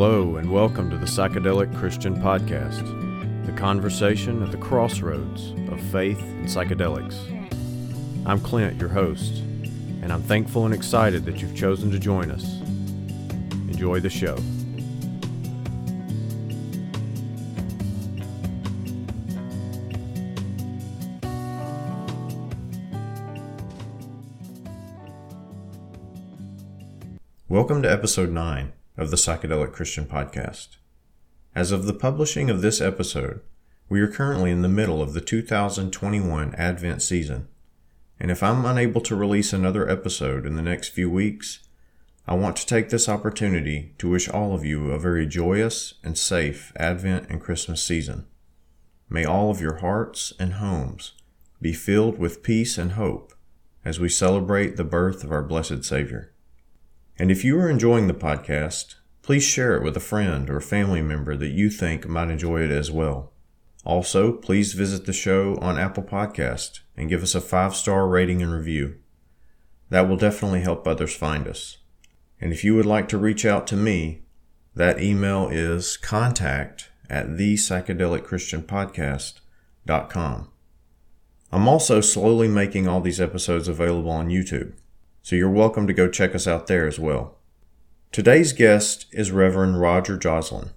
Hello, and welcome to the Psychedelic Christian Podcast, the conversation at the crossroads of faith and psychedelics. I'm Clint, your host, and I'm thankful and excited that you've chosen to join us. Enjoy the show. Welcome to episode 9 of the Psychedelic Christian Podcast. As of the publishing of this episode, we are currently in the middle of the 2021 Advent season, and if I'm unable to release another episode in the next few weeks, I want to take this opportunity to wish all of you a very joyous and safe Advent and Christmas season. May all of your hearts and homes be filled with peace and hope as we celebrate the birth of our blessed Savior. And if you are enjoying the podcast, please share it with a friend or family member that you think might enjoy it as well. Also, please visit the show on Apple Podcast and give us a five-star rating and review. That will definitely help others find us. And if you would like to reach out to me, that email is contact at the psychedelicchristianpodcast.com. I'm also slowly making all these episodes available on YouTube so you're welcome to go check us out there as well. Today's guest is Reverend Roger Joslin.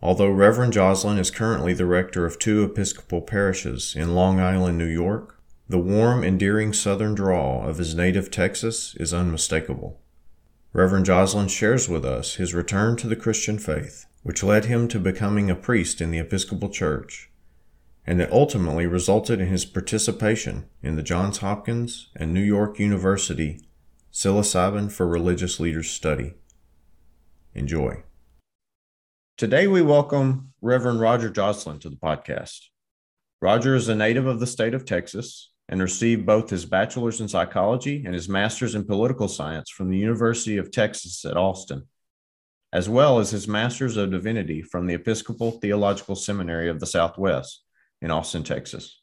Although Reverend Joslin is currently the rector of two Episcopal parishes in Long Island, New York, the warm, endearing southern drawl of his native Texas is unmistakable. Reverend Joslin shares with us his return to the Christian faith, which led him to becoming a priest in the Episcopal Church, and that ultimately resulted in his participation in the Johns Hopkins and New York University Psilocybin for Religious Leaders Study. Enjoy. Today we welcome Reverend Roger Joslin to the podcast. Roger is a native of the state of Texas and received both his bachelor's in psychology and his master's in political science from the University of Texas at Austin, as well as his master's of divinity from the Episcopal Theological Seminary of the Southwest in Austin, Texas.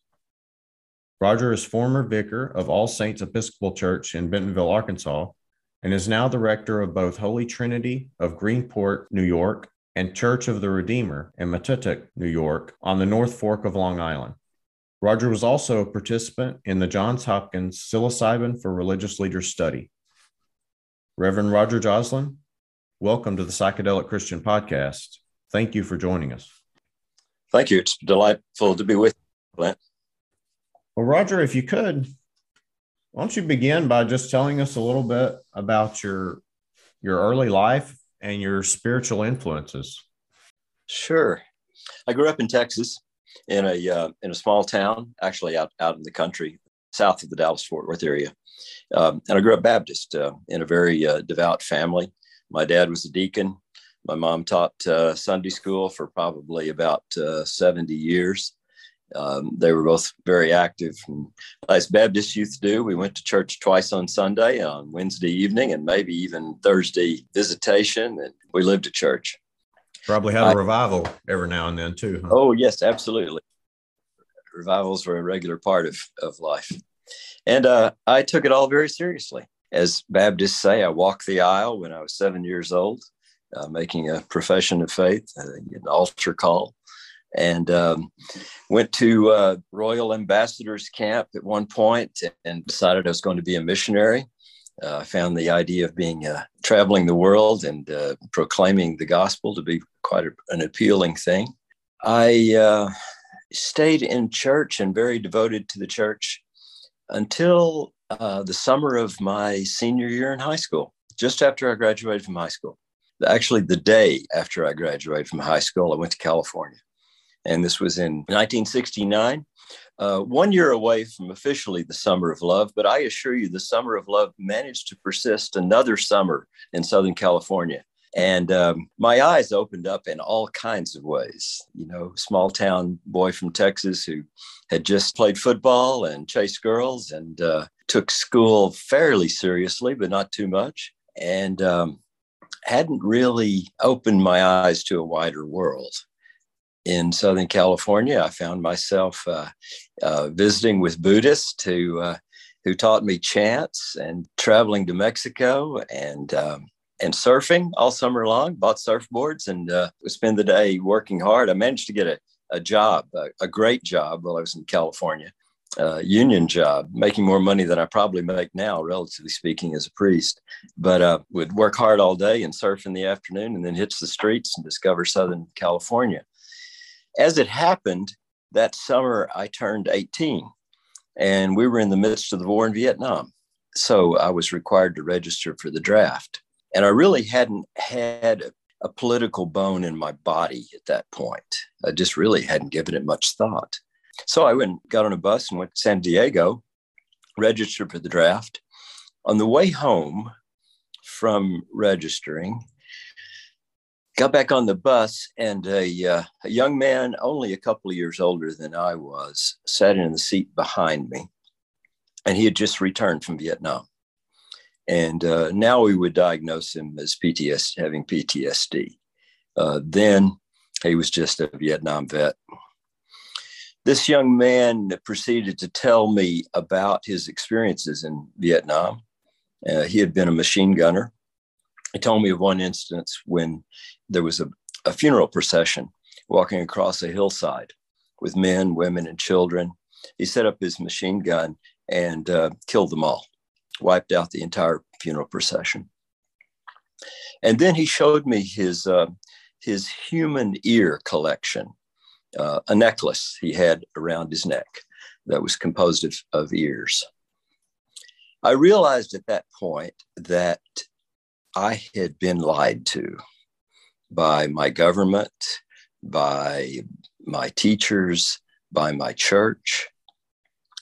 Roger is former vicar of All Saints Episcopal Church in Bentonville, Arkansas, and is now the rector of both Holy Trinity of Greenport, New York, and Church of the Redeemer in Mattituck, New York, on the North Fork of Long Island. Roger was also a participant in the Johns Hopkins Psilocybin for Religious Leaders study. Reverend Roger Joslin, welcome to the Psychedelic Christian Podcast. Thank you for joining us. Thank you. It's delightful to be with you, Clint. Well, Roger, if you could, why don't you begin by just telling us a little bit about your your early life and your spiritual influences? Sure. I grew up in Texas in a uh, in a small town, actually out out in the country, south of the Dallas Fort Worth area, um, and I grew up Baptist uh, in a very uh, devout family. My dad was a deacon. My mom taught uh, Sunday school for probably about uh, seventy years. Um, they were both very active. And as Baptist youth do, we went to church twice on Sunday, on Wednesday evening, and maybe even Thursday visitation. And we lived at church. Probably had a I, revival every now and then, too. Huh? Oh, yes, absolutely. Revivals were a regular part of, of life. And uh, I took it all very seriously. As Baptists say, I walked the aisle when I was seven years old, uh, making a profession of faith, uh, an altar call and um, went to uh, Royal Ambassadors Camp at one point and decided I was going to be a missionary. Uh, I found the idea of being uh, traveling the world and uh, proclaiming the gospel to be quite a, an appealing thing. I uh, stayed in church and very devoted to the church until uh, the summer of my senior year in high school, just after I graduated from high school. Actually, the day after I graduated from high school, I went to California and this was in 1969. Uh, one year away from officially the Summer of Love, but I assure you, the Summer of Love managed to persist another summer in Southern California. And um, my eyes opened up in all kinds of ways. You know, small town boy from Texas who had just played football and chased girls and uh, took school fairly seriously, but not too much. And um, hadn't really opened my eyes to a wider world in Southern California, I found myself uh, uh, visiting with Buddhists who uh, who taught me chants, and traveling to Mexico, and um, and surfing all summer long. Bought surfboards and uh, spend the day working hard. I managed to get a, a job, a, a great job, while I was in California. Union job, making more money than I probably make now, relatively speaking, as a priest. But uh, would work hard all day and surf in the afternoon, and then hits the streets and discover Southern California. As it happened, that summer I turned 18, and we were in the midst of the war in Vietnam. So I was required to register for the draft. And I really hadn't had a political bone in my body at that point. I just really hadn't given it much thought. So I went, got on a bus and went to San Diego, registered for the draft. On the way home from registering, got back on the bus, and a, uh, a young man, only a couple of years older than I was, sat in the seat behind me. And he had just returned from Vietnam. And uh, now we would diagnose him as PTSD, having PTSD. Uh, then he was just a Vietnam vet. This young man proceeded to tell me about his experiences in Vietnam. Uh, he had been a machine gunner. He told me of one instance when there was a, a funeral procession walking across a hillside with men, women, and children. He set up his machine gun and uh, killed them all wiped out the entire funeral procession. And then he showed me his, uh, his human ear collection, uh, a necklace he had around his neck that was composed of, of ears. I realized at that point that I had been lied to by my government, by my teachers, by my church,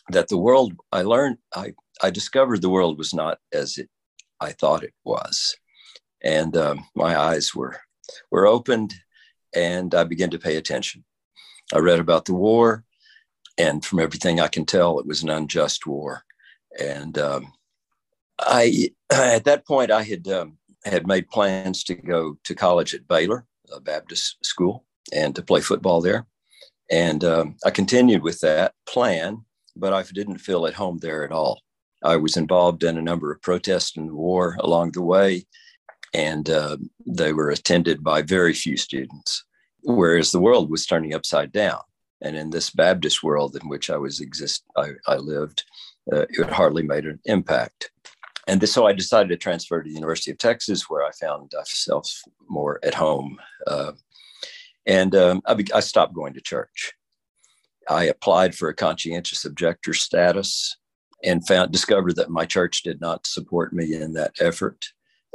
that the world I learned, I I discovered the world was not as it, I thought it was. And um, my eyes were, were opened and I began to pay attention. I read about the war, and from everything I can tell, it was an unjust war. And um, I, at that point, I had um, had made plans to go to college at Baylor, a Baptist school, and to play football there. And um, I continued with that plan, but I didn't feel at home there at all. I was involved in a number of protests in the war along the way, and uh, they were attended by very few students, whereas the world was turning upside down. And in this Baptist world in which I was exist, I, I lived, uh, it hardly made an impact. And this, so I decided to transfer to the University of Texas, where I found myself more at home. Uh, and um, I, I stopped going to church. I applied for a conscientious objector status and found discovered that my church did not support me in that effort.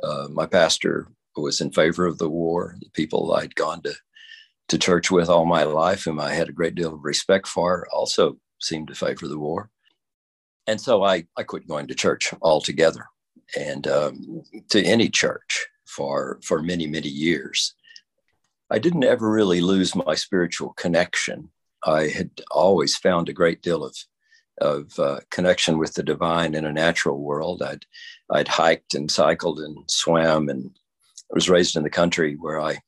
Uh, my pastor was in favor of the war. The people I'd gone to to church with all my life, whom I had a great deal of respect for, also seemed to favor the war. And so I, I quit going to church altogether and um, to any church for, for many, many years. I didn't ever really lose my spiritual connection. I had always found a great deal of of uh, connection with the divine in a natural world. I'd I'd hiked and cycled and swam, and I was raised in the country where I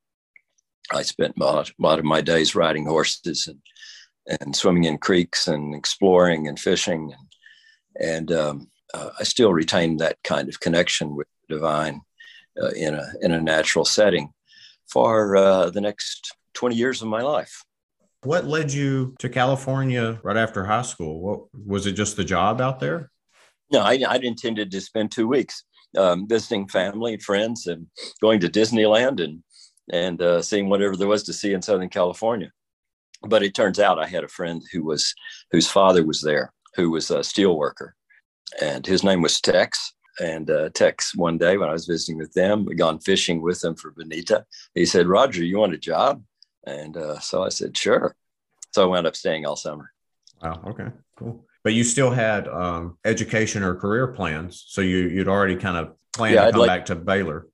I spent a lot, a lot of my days riding horses and and swimming in creeks and exploring and fishing, and and um, uh, I still retain that kind of connection with the divine uh, in a in a natural setting for uh, the next twenty years of my life. What led you to California right after high school? What was it just the job out there? No, I, I intended to spend two weeks um, visiting family, friends, and going to Disneyland and and uh, seeing whatever there was to see in Southern California. But it turns out I had a friend who was whose father was there, who was a steel worker, and his name was Tex. And uh, Tex, one day when I was visiting with them, we gone fishing with them for bonita. He said, "Roger, you want a job?" And uh, so I said, sure. So I wound up staying all summer. Wow. Okay. Cool. But you still had um, education or career plans. So you, you'd already kind of planned yeah, to come like, back to Baylor.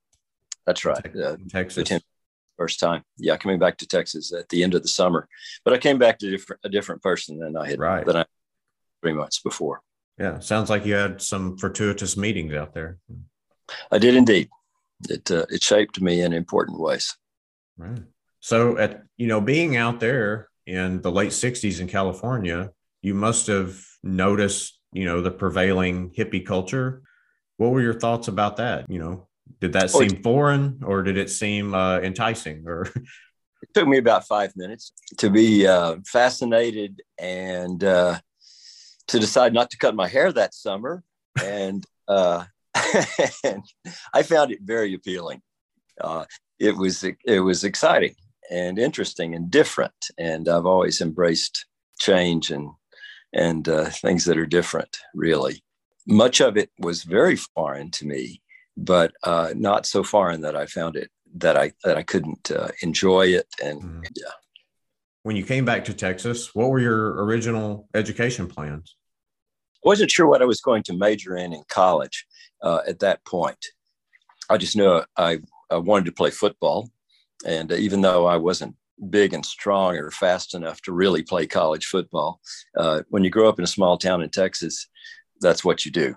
That's right. Uh, Texas. First time. Yeah. Coming back to Texas at the end of the summer. But I came back to different, a different person than I had, right. than I three months before. Yeah. Sounds like you had some fortuitous meetings out there. I did indeed. It, uh, it shaped me in important ways. Right. So at you know being out there in the late 60s in California, you must have noticed, you know, the prevailing hippie culture. What were your thoughts about that? You know, Did that seem foreign or did it seem uh, enticing? Or it took me about five minutes to be uh, fascinated and uh, to decide not to cut my hair that summer. And, uh, and I found it very appealing. Uh, it was it was exciting and interesting and different. And I've always embraced change and and uh, things that are different. Really, much of it was very foreign to me, but uh, not so foreign that I found it that I that I couldn't uh, enjoy it. And mm. yeah. When you came back to Texas, what were your original education plans? I wasn't sure what I was going to major in in college uh, at that point. I just knew I, I wanted to play football, and even though I wasn't big and strong or fast enough to really play college football, uh, when you grow up in a small town in Texas, that's what you do.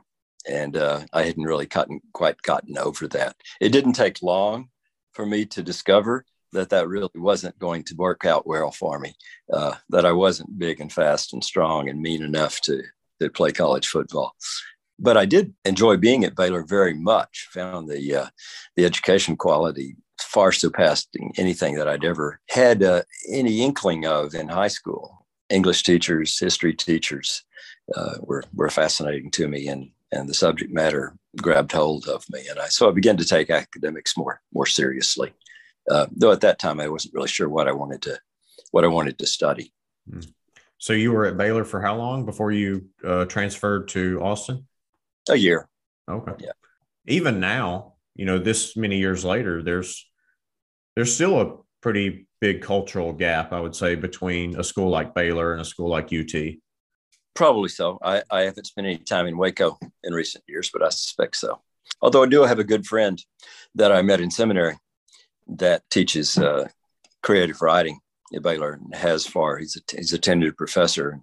And uh, I hadn't really gotten, quite gotten over that. It didn't take long for me to discover that that really wasn't going to work out well for me. Uh, that I wasn't big and fast and strong and mean enough to to play college football. But I did enjoy being at Baylor very much. Found the uh, the education quality far surpassing anything that I'd ever had uh, any inkling of in high school. English teachers, history teachers uh, were were fascinating to me, and and the subject matter grabbed hold of me, and I so I began to take academics more more seriously. Uh, though at that time I wasn't really sure what I wanted to what I wanted to study. Hmm. So you were at Baylor for how long before you uh, transferred to Austin? A year. Okay. Yeah. Even now, you know, this many years later, there's there's still a pretty big cultural gap, I would say, between a school like Baylor and a school like UT. Probably so. I, I haven't spent any time in Waco in recent years, but I suspect so. Although I do have a good friend that I met in seminary that teaches uh, creative writing at Baylor and has for. He's a, he's a tenured professor,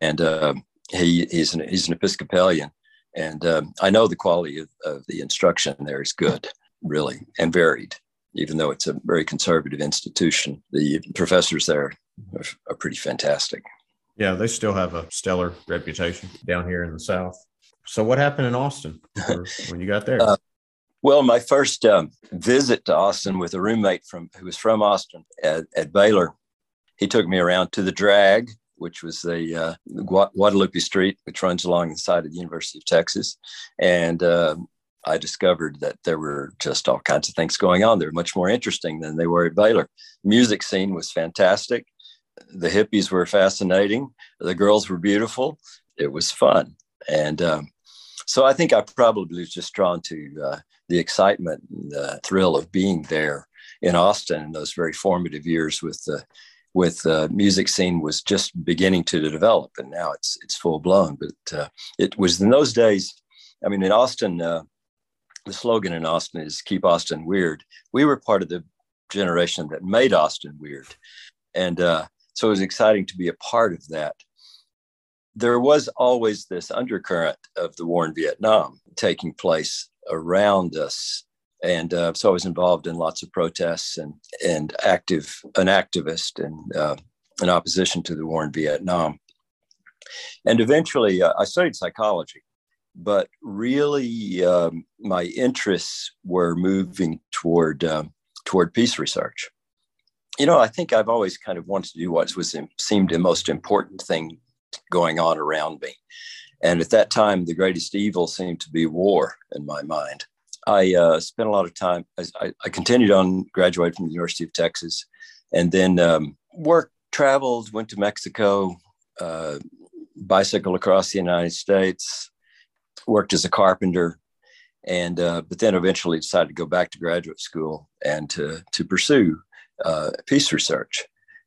and uh, he he's an he's an Episcopalian, and um, I know the quality of, of the instruction there is good, really, and varied even though it's a very conservative institution, the professors there are, are pretty fantastic. Yeah, they still have a stellar reputation down here in the South. So, what happened in Austin when you got there? Uh, well, my first um, visit to Austin with a roommate from who was from Austin at, at Baylor, he took me around to the Drag, which was the uh, Guadalupe Street, which runs along the side of the University of Texas, and uh, I discovered that there were just all kinds of things going on. They're much more interesting than they were at Baylor. Music scene was fantastic. The hippies were fascinating. The girls were beautiful. It was fun. And um, so I think I probably was just drawn to uh, the excitement and the thrill of being there in Austin in those very formative years with the with the music scene was just beginning to develop and now it's it's full blown but uh, it was in those days I mean in Austin uh, the slogan in Austin is keep Austin weird. We were part of the generation that made Austin weird. And uh, so it was exciting to be a part of that. There was always this undercurrent of the war in Vietnam taking place around us. And uh, so I was involved in lots of protests and, and active, an activist and uh, in opposition to the war in Vietnam. And eventually uh, I studied psychology but really um, my interests were moving toward um, toward peace research. You know, I think I've always kind of wanted to do what was seemed the most important thing going on around me, and at that time, the greatest evil seemed to be war in my mind. I uh, spent a lot of time. I, I, continued on, graduated from the University of Texas, and then um, worked, traveled, went to Mexico, uh, bicycled across the United States, worked as a carpenter, and uh, but then eventually decided to go back to graduate school and to to pursue uh, peace research.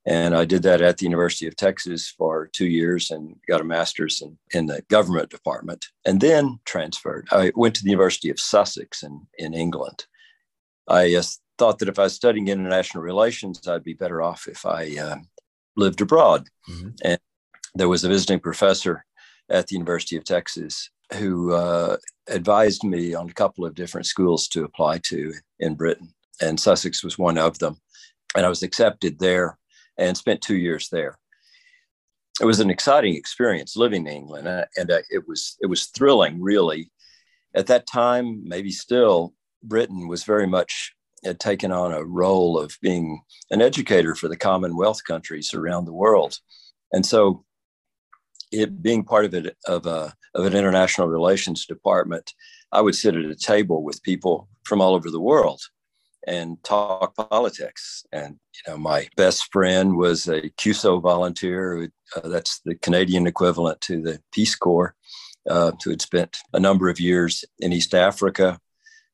And I did that at the University of Texas for two years and got a master's in, in the government department, and then transferred. I went to the University of Sussex in, in England. I uh, thought that if I was studying international relations, I'd be better off if I uh, lived abroad. Mm-hmm. And there was a visiting professor at the University of Texas who uh, advised me on a couple of different schools to apply to in Britain, and Sussex was one of them. And I was accepted there and spent two years there. It was an exciting experience living in England, and, uh, and uh, it was it was thrilling, really. At that time, maybe still, Britain was very much had taken on a role of being an educator for the Commonwealth countries around the world, and so it being part of it of a of an international relations department, I would sit at a table with people from all over the world and talk politics. And you know, my best friend was a CUSO volunteer. Who, uh, that's the Canadian equivalent to the Peace Corps, uh, who had spent a number of years in East Africa.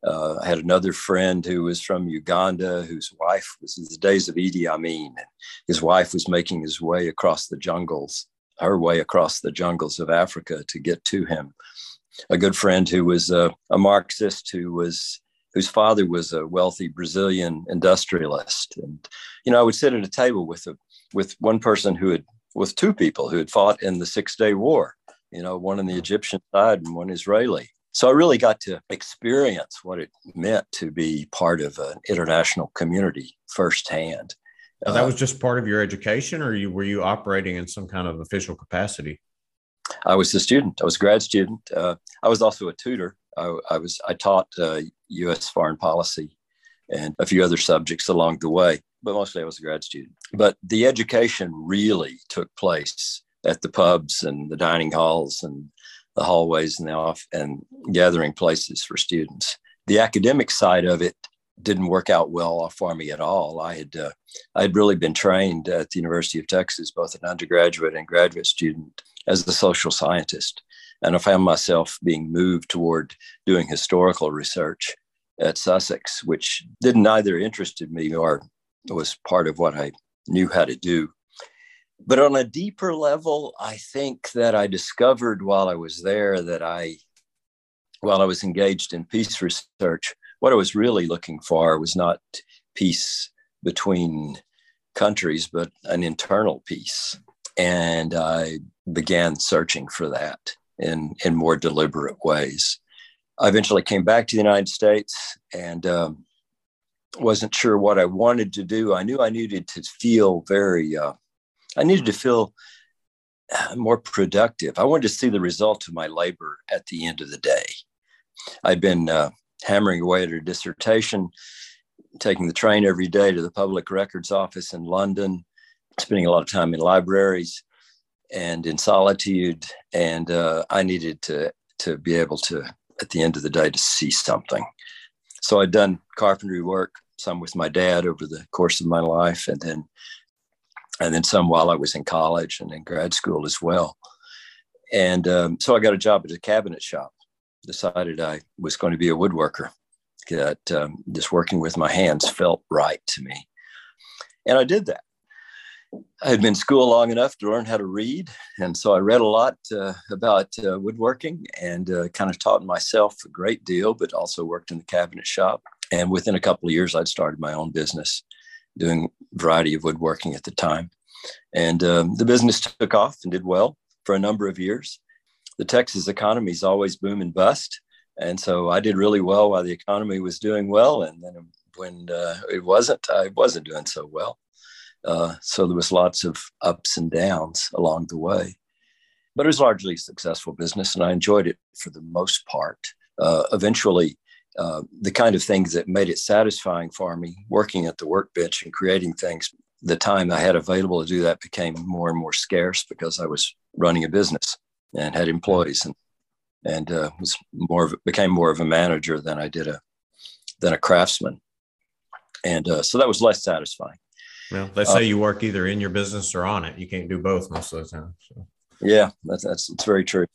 Uh, I had another friend who was from Uganda, whose wife was in the days of Idi Amin. His wife was making his way across the jungles, her way across the jungles of Africa to get to him. A good friend who was a, a Marxist who was whose father was a wealthy Brazilian industrialist. And, you know, I would sit at a table with a, with one person who had, with two people who had fought in the Six Day War, you know, one on the Egyptian side and one Israeli. So I really got to experience what it meant to be part of an international community firsthand. Now, that was just part of your education, or you, were you operating in some kind of official capacity? I was a student. I was a grad student. Uh, I was also a tutor. I, I was I taught uh, U.S. foreign policy and a few other subjects along the way, but mostly I was a grad student. But the education really took place at the pubs and the dining halls and the hallways and the off and gathering places for students. The academic side of it didn't work out well for me at all. I had uh, I had really been trained at the University of Texas, both an undergraduate and graduate student, as a social scientist, and I found myself being moved toward doing historical research at Sussex, which didn't either interested me or was part of what I knew how to do. But on a deeper level, I think that I discovered while I was there that I, while I was engaged in peace research, what I was really looking for was not peace between countries, but an internal peace. And I began searching for that in, in more deliberate ways. I eventually came back to the United States and um, wasn't sure what I wanted to do. I knew I needed to feel very, uh, I needed to feel uh, more productive. I wanted to see the result of my labor at the end of the day. I'd been uh, hammering away at a dissertation, taking the train every day to the public records office in London, spending a lot of time in libraries and in solitude. And uh, I needed to to be able to at the end of the day to see something. So I'd done carpentry work, some with my dad over the course of my life, and then and then some while I was in college and in grad school as well. And um, so I got a job at a cabinet shop. Decided I was going to be a woodworker. That um, just working with my hands felt right to me, and I did that. I had been school long enough to learn how to read. And so I read a lot uh, about uh, woodworking and uh, kind of taught myself a great deal, but also worked in the cabinet shop. And within a couple of years, I'd started my own business doing a variety of woodworking at the time. And um, the business took off and did well for a number of years. The Texas economy is always boom and bust. And so I did really well while the economy was doing well. And then when uh, it wasn't, I wasn't doing so well. Uh, so there was lots of ups and downs along the way. But it was largely a successful business, and I enjoyed it for the most part. Uh, eventually, uh, the kind of things that made it satisfying for me, working at the workbench and creating things, the time I had available to do that became more and more scarce because I was running a business and had employees and and uh, was more of, became more of a manager than I did a than a craftsman, and uh, so that was less satisfying. Well, they say uh, you work either in your business or on it. You can't do both most of the time. So. Yeah, that's that's it's very true.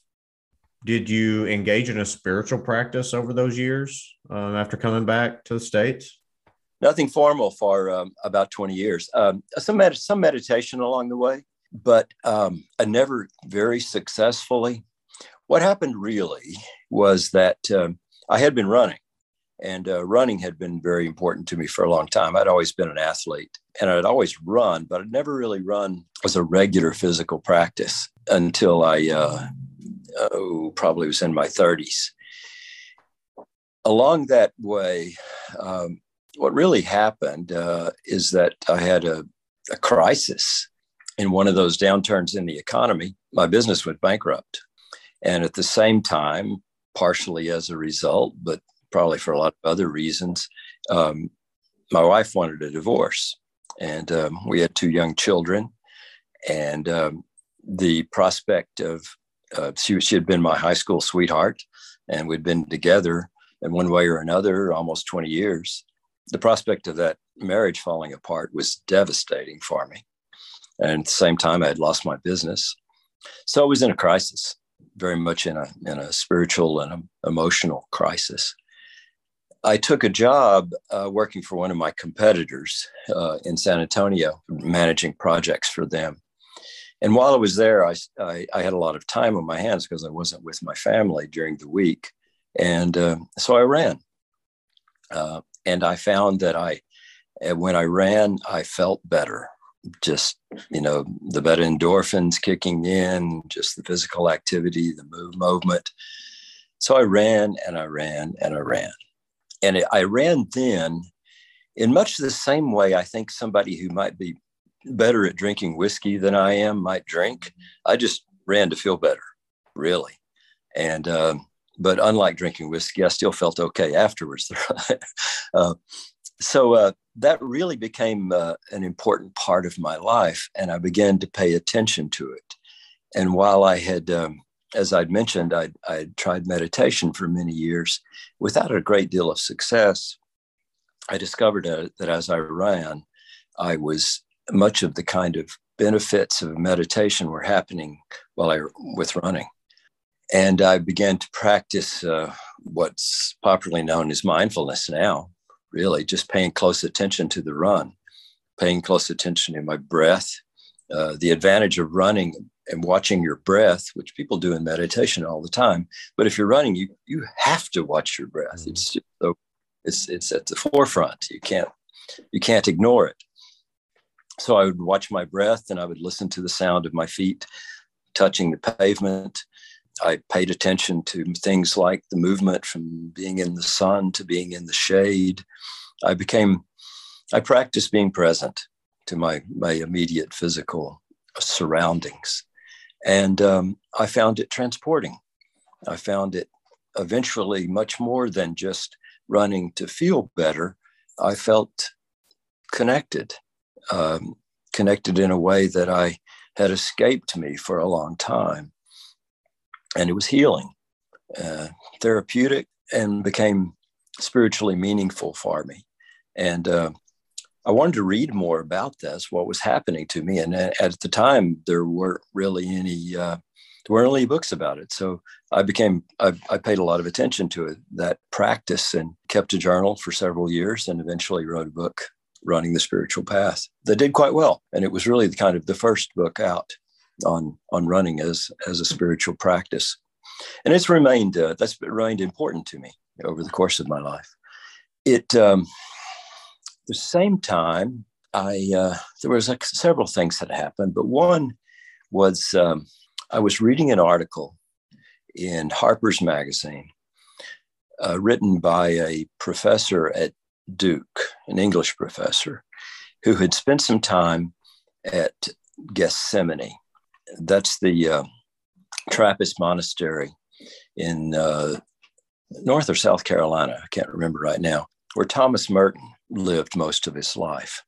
Did you engage in a spiritual practice over those years um, after coming back to the states? Nothing formal for um, about twenty years. Um, some med- some meditation along the way, but um, I never very successfully. What happened really was that um, I had been running and uh, running had been very important to me for a long time. I'd always been an athlete and I'd always run, but I'd never really run as a regular physical practice until I uh, oh, probably was in my 30s. Along that way, um, what really happened uh, is that I had a, a crisis in one of those downturns in the economy. My business went bankrupt. And at the same time, partially as a result, but probably for a lot of other reasons. Um, my wife wanted a divorce, and um, we had two young children. And um, the prospect of uh, she, she had been my high school sweetheart, and we'd been together in one way or another almost 20 years. The prospect of that marriage falling apart was devastating for me. And at the same time, I had lost my business. So I was in a crisis, very much in a, in a spiritual and emotional crisis. I took a job uh, working for one of my competitors uh, in San Antonio, managing projects for them. And while I was there, I, I, I had a lot of time on my hands because I wasn't with my family during the week. And uh, so I ran. Uh, and I found that I, when I ran, I felt better. Just, you know, the better endorphins kicking in, just the physical activity, the move, movement. So I ran and I ran and I ran. And it, I ran then in much the same way I think somebody who might be better at drinking whiskey than I am might drink. I just ran to feel better, really. And, um, but unlike drinking whiskey, I still felt okay afterwards. uh, so uh, that really became uh, an important part of my life, and I began to pay attention to it. And while I had, um, as I'd mentioned, I'd, I'd tried meditation for many years without a great deal of success. I discovered uh, that as I ran, I was much of the kind of benefits of meditation were happening while I was running. And I began to practice uh, what's popularly known as mindfulness now, really just paying close attention to the run, paying close attention to my breath. Uh, the advantage of running and watching your breath, which people do in meditation all the time. But if you're running, you you have to watch your breath. Mm-hmm. It's so it's it's at the forefront. You can't you can't ignore it. So I would watch my breath and I would listen to the sound of my feet touching the pavement. I paid attention to things like the movement from being in the sun to being in the shade. I became, I practiced being present to my, my immediate physical surroundings. And um, I found it transporting. I found it eventually much more than just running to feel better. I felt connected, um, connected in a way that I had escaped me for a long time and it was healing, uh, therapeutic, and became spiritually meaningful for me. And uh, I wanted to read more about this, what was happening to me. And at the time, there weren't really any, uh, there weren't any books about it. So I became, I, I, paid a lot of attention to it, that practice and kept a journal for several years and eventually wrote a book, Running the Spiritual Path, that did quite well. And it was really the kind of the first book out on on running as as a spiritual practice, and it's remained uh, that's remained important to me over the course of my life. It um, the same time I uh, there was like several things that happened, but one was um, I was reading an article in Harper's Magazine uh, written by a professor at Duke, an English professor, who had spent some time at Gethsemani. that's the uh, Trappist monastery in uh, North or South Carolina. I can't remember right now, where Thomas Merton lived most of his life.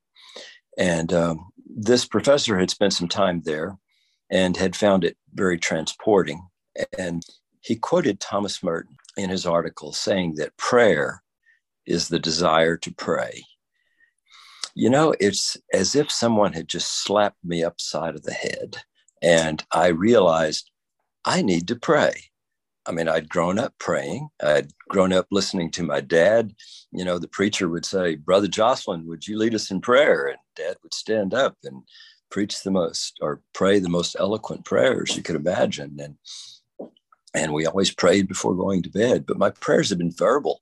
And um, this professor had spent some time there and had found it very transporting. And he quoted Thomas Merton in his article saying that prayer is the desire to pray. You know, it's as if someone had just slapped me upside of the head and I realized I need to pray. I mean, I'd grown up praying. I'd grown up listening to my dad. You know, the preacher would say, Brother Joslin, would you lead us in prayer? And dad would stand up and preach the most or pray the most eloquent prayers you could imagine. And and we always prayed before going to bed. But my prayers had been verbal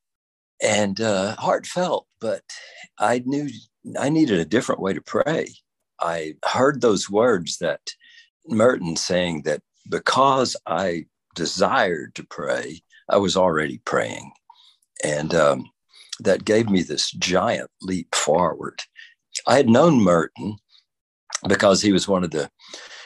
and uh, heartfelt, but I knew I needed a different way to pray. I heard those words that Merton saying that because I desired to pray, I was already praying. And um, that gave me this giant leap forward. I had known Merton because he was one of the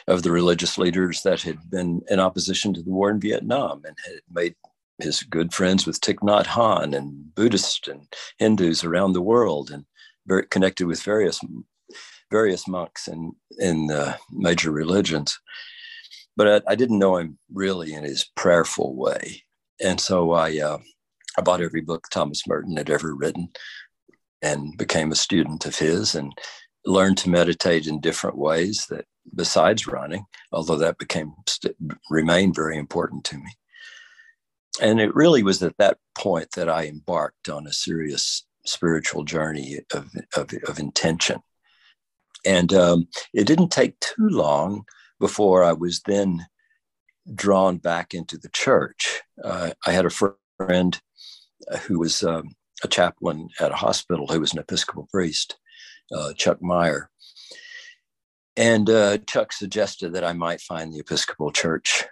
of the religious leaders that had been in opposition to the war in Vietnam and had made his good friends with Thich Nhat Hanh and Buddhists and Hindus around the world, and very connected with various various monks in in uh, major religions. But I, I, didn't know him really in his prayerful way, and so I uh, I bought every book Thomas Merton had ever written, and became a student of his, and learned to meditate in different ways that besides running, although that became st- remained very important to me. And it really was at that point that I embarked on a serious spiritual journey of, of, of intention. And um, it didn't take too long before I was then drawn back into the church. Uh, I had a friend who was um, a chaplain at a hospital who was an Episcopal priest, uh, Chuck Meyer. And uh, Chuck suggested that I might find the Episcopal Church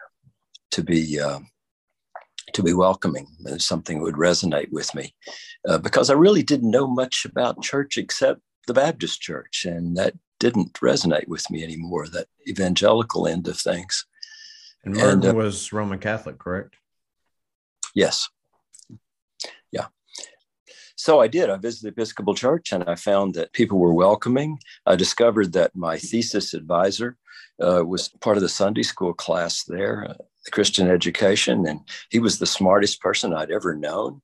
to be uh, to be welcoming, something that would resonate with me, uh, because I really didn't know much about church except the Baptist Church, and that didn't resonate with me anymore. That evangelical end of things. And Merton and, uh, was Roman Catholic, correct? Yes. Yeah. So I did. I visited the Episcopal Church and I found that people were welcoming. I discovered that my thesis advisor uh, was part of the Sunday school class there, uh, Christian education, and he was the smartest person I'd ever known.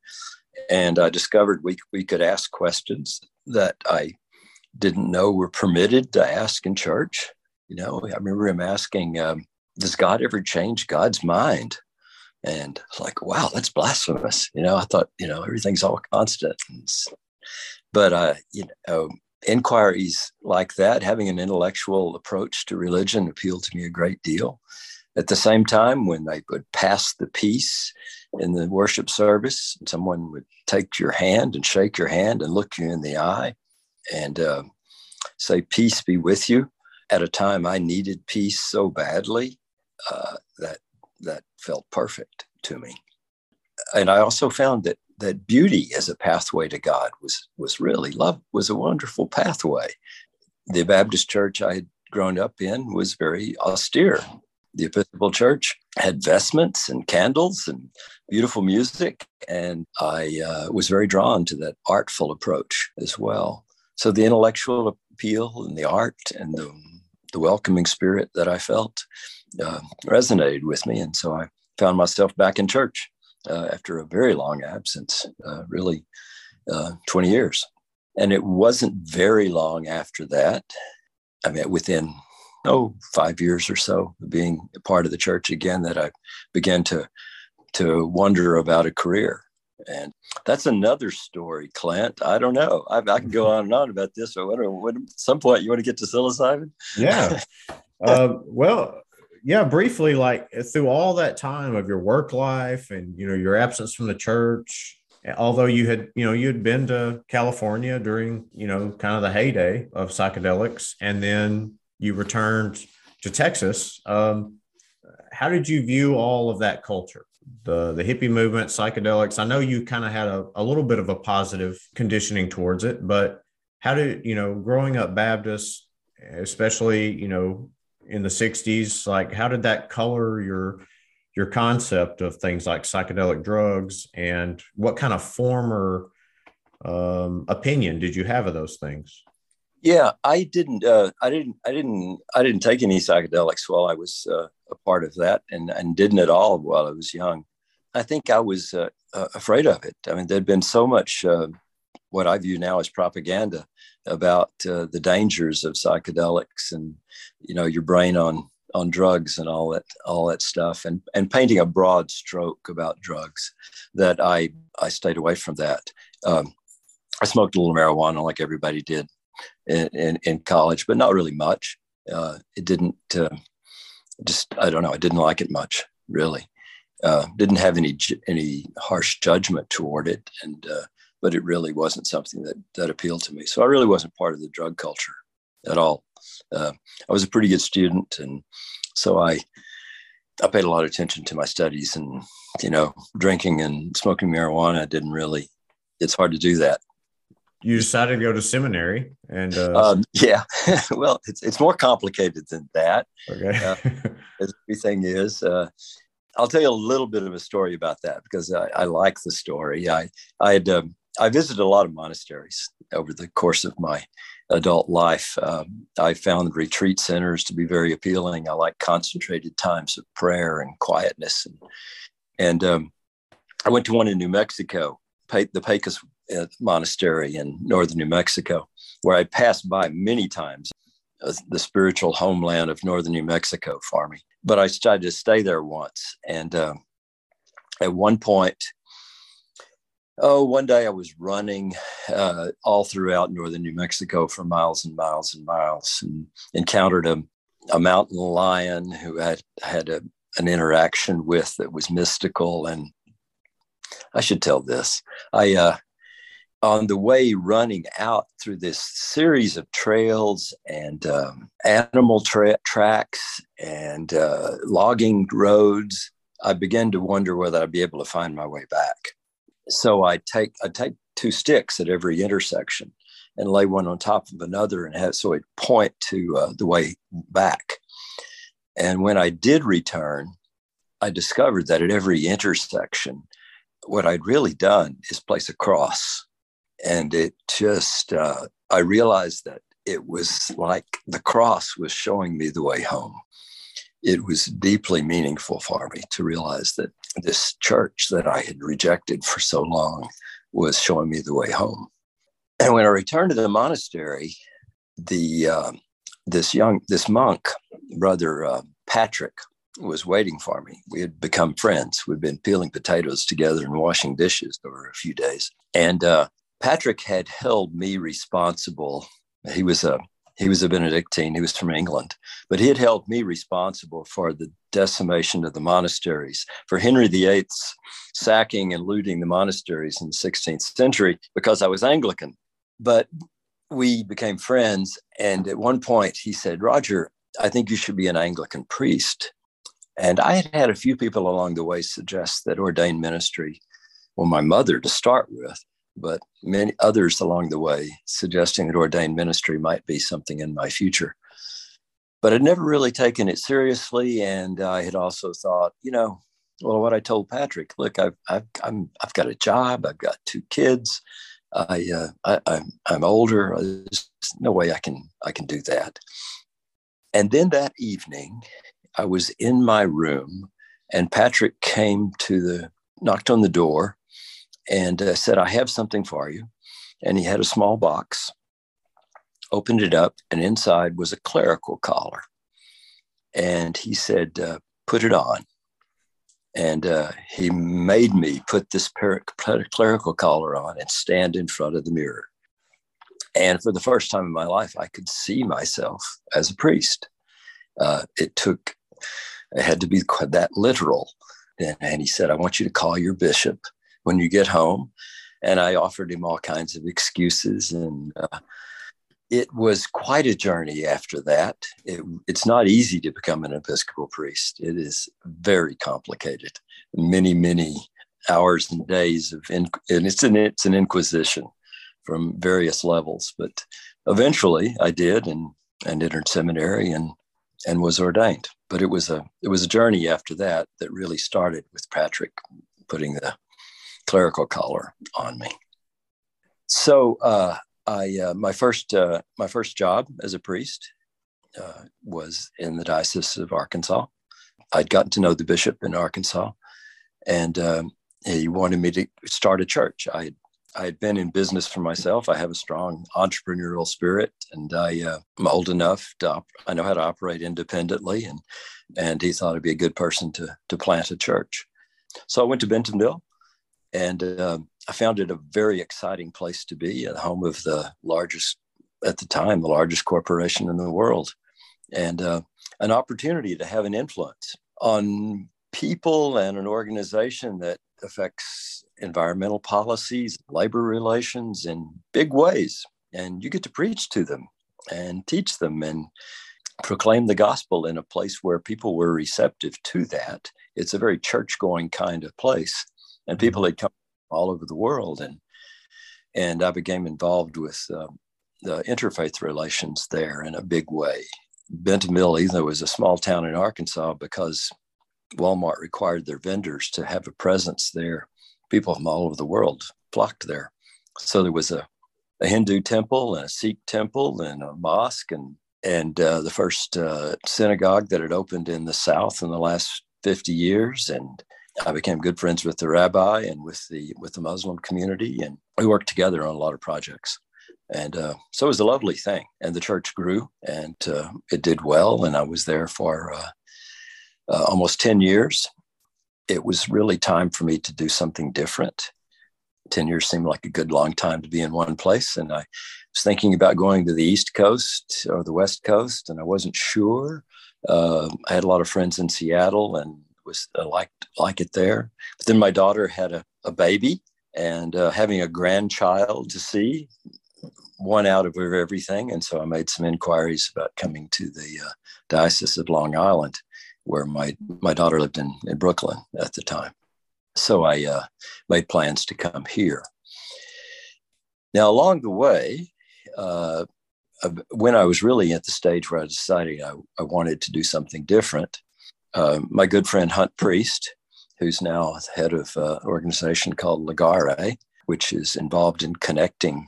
And I discovered we, we could ask questions that I didn't know were permitted to ask in church. You know, I remember him asking, um, Does God ever change God's mind? and like wow that's blasphemous you know i thought you know everything's all constant but uh you know inquiries like that having an intellectual approach to religion appealed to me a great deal at the same time when they would pass the peace in the worship service someone would take your hand and shake your hand and look you in the eye and uh, say peace be with you at a time i needed peace so badly uh, that that felt perfect to me. And I also found that that beauty as a pathway to God was was really love was a wonderful pathway. The Baptist church I had grown up in was very austere. The Episcopal Church had vestments and candles and beautiful music, and I uh, was very drawn to that artful approach as well. So the intellectual appeal and the art and the, the welcoming spirit that I felt uh, resonated with me. And so I found myself back in church uh, after a very long absence, uh, really uh, 20 years. And it wasn't very long after that. I mean, within, oh, five years or so being a part of the church again, that I began to, to wonder about a career. And that's another story, Clint. I don't know. I, I can go on and on about this, but what, at some point you want to get to psilocybin? Yeah. uh, well, yeah, briefly, like through all that time of your work life and you know your absence from the church, although you had you know you had been to California during you know kind of the heyday of psychedelics, and then you returned to Texas. Um, how did you view all of that culture? The, the hippie movement, psychedelics. I know you kind of had a, a little bit of a positive conditioning towards it, but how did you know growing up Baptist, especially you know in the 60s like how did that color your your concept of things like psychedelic drugs and what kind of former um, opinion did you have of those things yeah i didn't uh, i didn't i didn't i didn't take any psychedelics while i was uh, a part of that and and didn't at all while i was young. I think i was uh, uh afraid of it. I mean there'd been so much uh, what i view now as propaganda about uh, the dangers of psychedelics and you know your brain on on drugs and all that all that stuff and and painting a broad stroke about drugs that i i stayed away from that. Um, i smoked a little marijuana like everybody did in, in, in college but not really much uh, it didn't uh, just i don't know i didn't like it much really uh, didn't have any any harsh judgment toward it and uh, but it really wasn't something that that appealed to me. So I really wasn't part of the drug culture at all. Uh, I was a pretty good student, and so I I paid a lot of attention to my studies, and you know, drinking and smoking marijuana didn't really. It's hard to do that. You decided to go to seminary, and uh... um, yeah, well, it's it's more complicated than that. Okay, uh, everything is. Uh, I'll tell you a little bit of a story about that because I, I like the story. I I had um, I visited a lot of monasteries over the course of my adult life. Um, I found retreat centers to be very appealing. I like concentrated times of prayer and quietness, and and um, I went to one in New Mexico, the Pecos Monastery in northern New Mexico, where I passed by many times. Uh, the spiritual homeland of northern New Mexico for me, but I tried to stay there once, and uh, at one point oh, one day I was running uh, all throughout northern New Mexico for miles and miles and miles and encountered a, a mountain lion who had had a, an interaction with that was mystical. And I should tell this. I, uh, on the way running out through this series of trails and um, animal tra- tracks and uh, logging roads, I began to wonder whether I'd be able to find my way back so I take I take two sticks at every intersection and lay one on top of another and have so it point to uh, the way back. And when I did return, I discovered that at every intersection, what I'd really done is place a cross, and it just uh, I realized that it was like the cross was showing me the way home. It was deeply meaningful for me to realize that this church that I had rejected for so long was showing me the way home. And when I returned to the monastery, the uh, this young this monk, brother uh, Patrick, was waiting for me. We had become friends. We'd been peeling potatoes together and washing dishes over a few days. And uh, Patrick had held me responsible. He was a he was a Benedictine, he was from England, but he had held me responsible for the decimation of the monasteries, for Henry VIII's sacking and looting the monasteries in the 16th century because I was Anglican. But we became friends. And at one point, he said, Roger, I think you should be an Anglican priest. And I had had a few people along the way suggest that ordained ministry, well, my mother to start with, but many others along the way suggesting that ordained ministry might be something in my future. But I'd never really taken it seriously. And I had also thought, you know, well, what I told Patrick, look, I've, I've, I'm, I've got a job, I've got two kids, I, uh, I, I'm, I'm older. There's no way I can, I can do that. And then that evening, I was in my room, and Patrick came to the, knocked on the door, and uh, said, I have something for you. And he had a small box, opened it up, and inside was a clerical collar. And he said, uh, Put it on. And uh, he made me put this clerical collar on and stand in front of the mirror. And for the first time in my life, I could see myself as a priest. Uh, it took, it had to be that literal. And, and he said, I want you to call your bishop when you get home. And I offered him all kinds of excuses. And uh, it was quite a journey after that. It, it's not easy to become an Episcopal priest, it is very complicated. Many, many hours and days of, in, and it's an, it's an inquisition from various levels. But eventually I did and, and entered seminary and, and was ordained. But it was a it was a journey after that that really started with Patrick putting the clerical collar on me. So uh, I uh, my first uh, my first job as a priest uh, was in the diocese of Arkansas. I'd gotten to know the bishop in Arkansas, and um, he wanted me to start a church. I I had been in business for myself. I have a strong entrepreneurial spirit, and I, uh, am old enough to op- I know how to operate independently. And and he thought I'd be a good person to to plant a church. So I went to Bentonville and uh, I found it a very exciting place to be, at home of the largest, at the time, the largest corporation in the world, and uh, an opportunity to have an influence on people and an organization that affects environmental policies, labor relations in big ways. And you get to preach to them and teach them and proclaim the gospel in a place where people were receptive to that. It's a very church going kind of place and people had come all over the world and and I became involved with uh, the interfaith relations there in a big way. Bentonville, even though it was a small town in Arkansas, because Walmart required their vendors to have a presence there. People from all over the world flocked there. So there was a, a Hindu temple and a Sikh temple and a mosque and and uh, the first uh, synagogue that had opened in the South in the last 50 years. And I became good friends with the rabbi and with the with the Muslim community, and we worked together on a lot of projects. And uh, so it was a lovely thing. And the church grew, and uh, it did well. And I was there for uh, uh, almost 10 years. It was really time for me to do something different. 10 years seemed like a good long time to be in one place. And I was thinking about going to the East Coast or the West Coast, and I wasn't sure. Uh, I had a lot of friends in Seattle and was uh, liked like it there. But then my daughter had a, a baby, and uh, having a grandchild to see one out of everything. And so I made some inquiries about coming to the uh, Diocese of Long Island where my, my daughter lived in, in Brooklyn at the time. So I uh, made plans to come here. Now, along the way, uh, when I was really at the stage where I decided I, I wanted to do something different, uh, my good friend Hunt Priest, who's now head of uh, an organization called Ligare, which is involved in connecting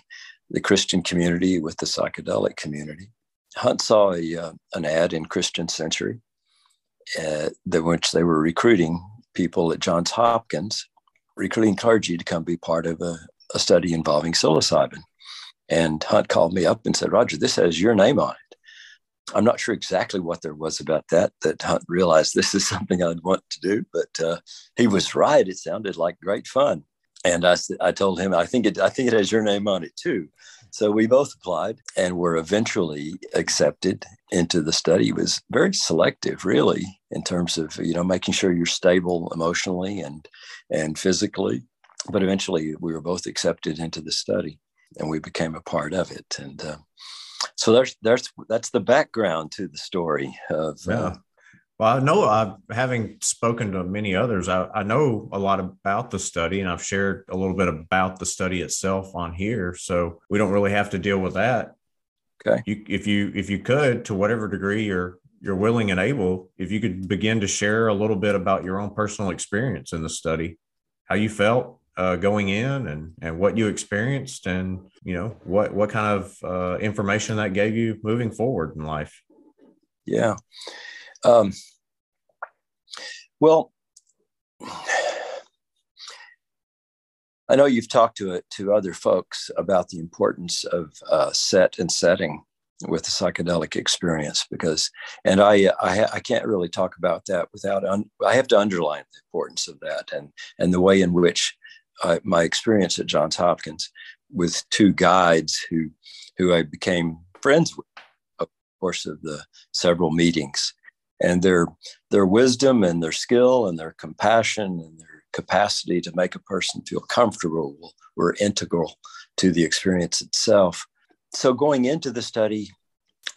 the Christian community with the psychedelic community. Hunt saw a, uh, an ad in Christian Century uh, the, which they were recruiting people at Johns Hopkins, recruiting clergy to come be part of a, a study involving psilocybin. And Hunt called me up and said, Roger, this has your name on it. I'm not sure exactly what there was about that that Hunt realized this is something I'd want to do, but uh, he was right. It sounded like great fun. And I, I told him, I think it, I think it has your name on it too. So we both applied and were eventually accepted into the study. It was very selective, really, in terms of you know making sure you're stable emotionally and and physically. But eventually, we were both accepted into the study, and we became a part of it. And uh, so there's there's that's the background to the story of uh, yeah. Well, I know I've having spoken to many others, I, I, know a lot about the study and I've shared a little bit about the study itself on here. So we don't really have to deal with that. Okay. You, if you if you could, to whatever degree you're you're willing and able, if you could begin to share a little bit about your own personal experience in the study, how you felt uh, going in and and what you experienced and you know what what kind of uh, information that gave you moving forward in life. Yeah. Um, well, I know you've talked to it to other folks about the importance of uh, set and setting with the psychedelic experience because, and I, I, I can't really talk about that without un, I have to underline the importance of that and and the way in which I, my experience at Johns Hopkins with two guides who who I became friends with, of course, of the several meetings and their their wisdom and their skill and their compassion and their capacity to make a person feel comfortable were integral to the experience itself. So going into the study,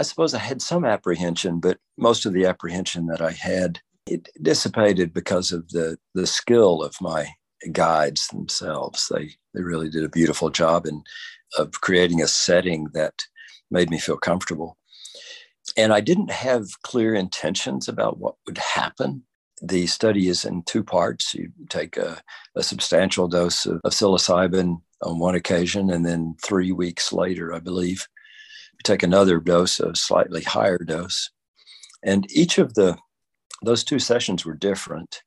I suppose I had some apprehension, but most of the apprehension that I had it dissipated because of the the skill of my guides themselves. They they really did a beautiful job in of creating a setting that made me feel comfortable and I didn't have clear intentions about what would happen. The study is in two parts. You take a, a substantial dose of, of, psilocybin on one occasion, and then three weeks later, I believe, you take another dose, a slightly higher dose. And each of the those two sessions were different.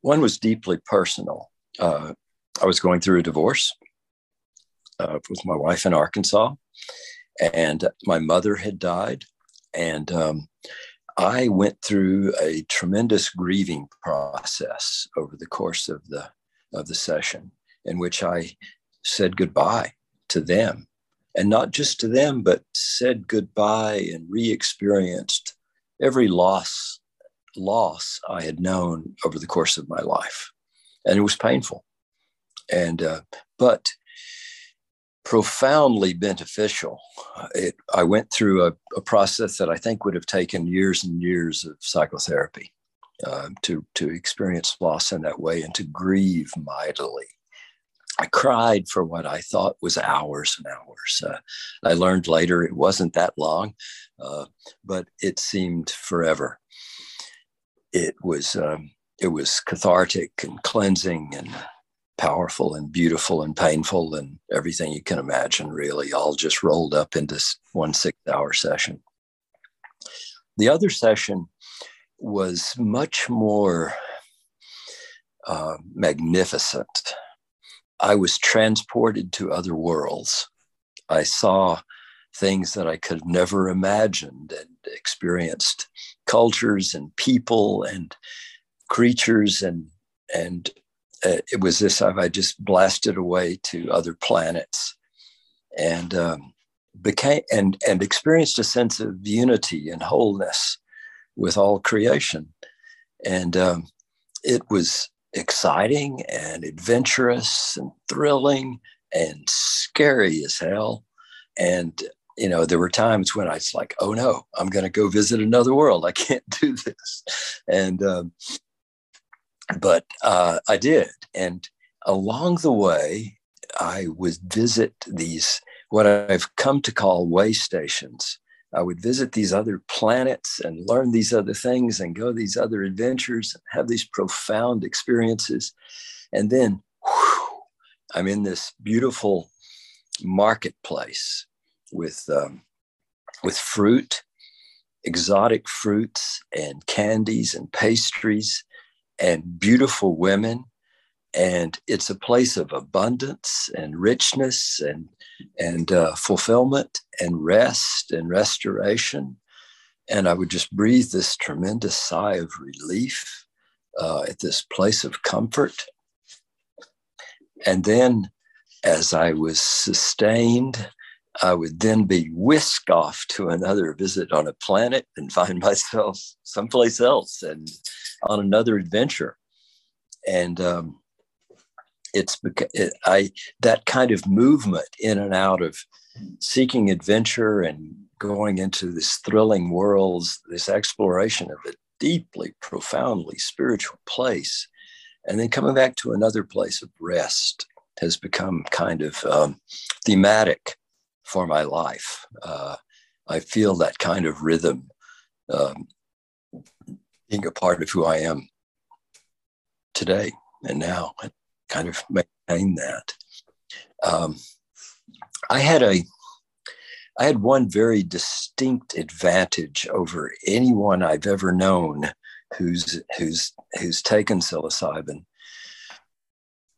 One was deeply personal. Uh, I was going through a divorce uh, with my wife in Arkansas, and my mother had died and um, I went through a tremendous grieving process over the course of the of the session, in which I said goodbye to them, and not just to them, but said goodbye and re-experienced every loss loss I had known over the course of my life, and it was painful. And uh, but profoundly beneficial. It, I went through a, a, process that I think would have taken years and years of psychotherapy uh, to, to experience loss in that way and to grieve mightily. I cried for what I thought was hours and hours. Uh, I learned later it wasn't that long, uh, but it seemed forever. It was um, it was cathartic and cleansing and powerful and beautiful and painful and everything you can imagine, really, all just rolled up into one six hour session. The other session was much more uh, magnificent. I was transported to other worlds. I saw things that I could have never imagined and experienced cultures and people and creatures and and uh, it was this I just blasted away to other planets and um, became and and experienced a sense of unity and wholeness with all creation. And um, it was exciting and adventurous and thrilling and scary as hell. And you know there were times when i was like oh no i'm going to go visit another world. I can't do this. And um, but uh, I did. And along the way, I would visit these, what I've come to call way stations. I would visit these other planets and learn these other things and go these other adventures have these profound experiences. And then whew, I'm in this beautiful marketplace with, um, with fruit, exotic fruits and candies and pastries and beautiful women. And it's a place of abundance and richness and and uh, fulfillment and rest and restoration. And i would just breathe this tremendous sigh of relief uh, at this place of comfort. And then as i was sustained i would then be whisked off to another visit on a planet and find myself someplace else and on another adventure. And um, it's because it, I that kind of movement in and out of seeking adventure and going into this thrilling worlds, this exploration of a deeply, profoundly spiritual place, and then coming back to another place of rest has become kind of um, thematic for my life. Uh, I feel that kind of rhythm um, being a part of who I am today and now. I kind of maintain that. Um, I had a I had one very distinct advantage over anyone I've ever known who's who's who's taken psilocybin.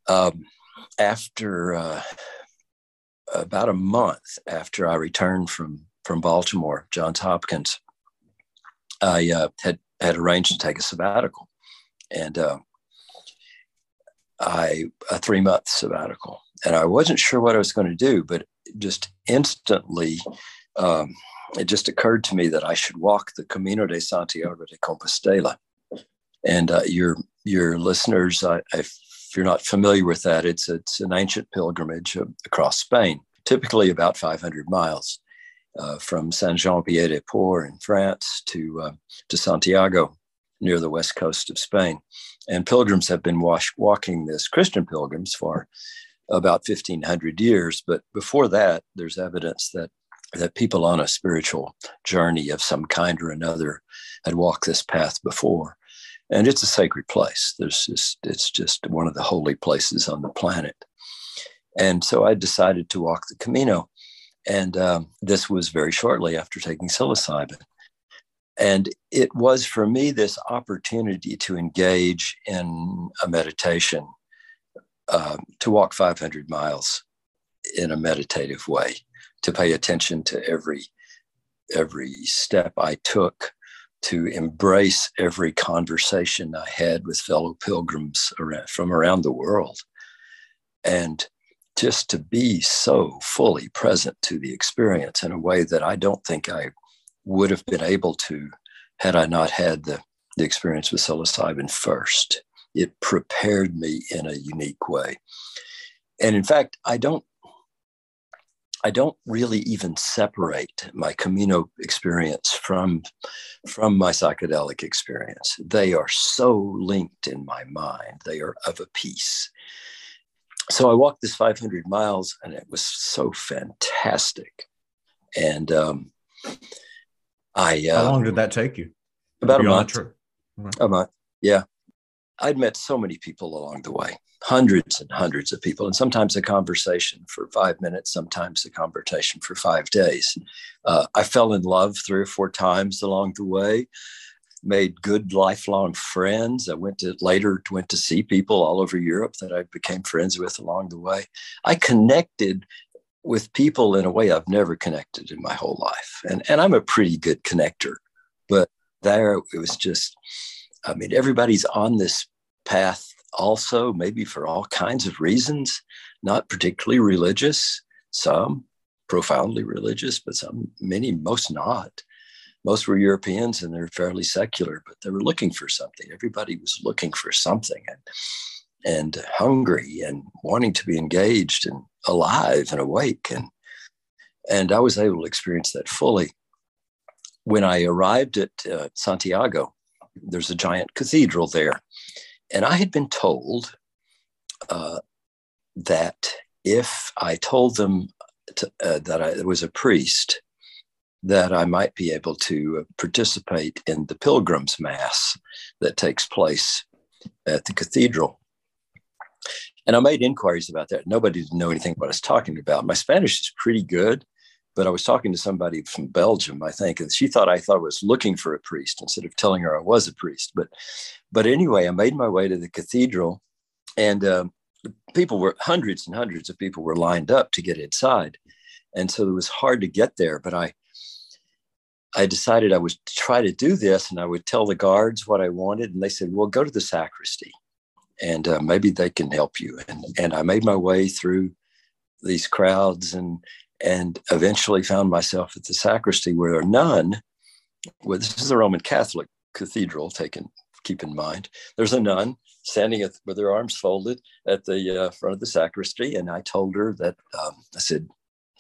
Um, after uh, about a month after I returned from from Baltimore, Johns Hopkins, I uh, had had arranged to take a sabbatical, and uh, I a three month sabbatical, and I wasn't sure what I was going to do, but just instantly. Um, it just occurred to me that I should walk the Camino de Santiago de Compostela. And uh, your your listeners, I, if you're not familiar with that, it's it's an ancient pilgrimage across Spain, typically about 500 miles uh, from Saint Jean Pied de Port in France to, uh, to Santiago near the west coast of Spain. And pilgrims have been wash, walking this, Christian pilgrims, for about 1500 years. But before that, there's evidence that, that people on a spiritual journey of some kind or another had walked this path before. And it's a sacred place. There's just, it's just one of the holy places on the planet. And so I decided to walk the Camino. And um, this was very shortly after taking psilocybin. And it was for me this opportunity to engage in a meditation, uh, to walk 500 miles in a meditative way, to pay attention to every every step I took, to embrace every conversation I had with fellow pilgrims around, from around the world, and just to be so fully present to the experience in a way that I don't think I would have been able to had I not had the, the experience with psilocybin first. It prepared me in a unique way. And in fact, I don't I don't really even separate my Camino experience from, from my psychedelic experience. They are so linked in my mind. They are of a piece so I walked this 500 miles and it was so fantastic. And um, I. Uh, How long did that take you? About a month. A month. Yeah. I'd met so many people along the way, hundreds and hundreds of people, and sometimes a conversation for five minutes, sometimes a conversation for five days. Uh, I fell in love three or four times along the way, made good lifelong friends. I went to later went to see people all over Europe that I became friends with along the way. I connected with people in a way I've never connected in my whole life, and and I'm a pretty good connector, but there it was just I mean, everybody's on this path also, maybe for all kinds of reasons, not particularly religious, some profoundly religious, but some, many, most not. Most were Europeans and they're fairly secular, but they were looking for something. Everybody was looking for something and, and hungry and wanting to be engaged and alive and awake. And, and I was able to experience that fully. When I arrived at uh, Santiago, there's a giant cathedral there. And I had been told uh, that if I told them to, uh, that I was a priest, that I might be able to participate in the pilgrims mass that takes place at the cathedral. And I made inquiries about that. Nobody didn't know anything what I was talking about. My Spanish is pretty good, but I was talking to somebody from Belgium, I think, and she thought I thought I was looking for a priest instead of telling her I was a priest. But, but anyway, I made my way to the cathedral, and uh, people were hundreds and hundreds of people were lined up to get inside, and so it was hard to get there. But I, I decided I would try to do this, and I would tell the guards what I wanted, and they said, "Well, go to the sacristy, and uh, maybe they can help you." And and I made my way through these crowds and and eventually found myself at the sacristy where a nun, well, this is a Roman Catholic cathedral, taken, keep in mind, there's a nun standing at, with her arms folded at the uh, front of the sacristy. And I told her that, um, I said,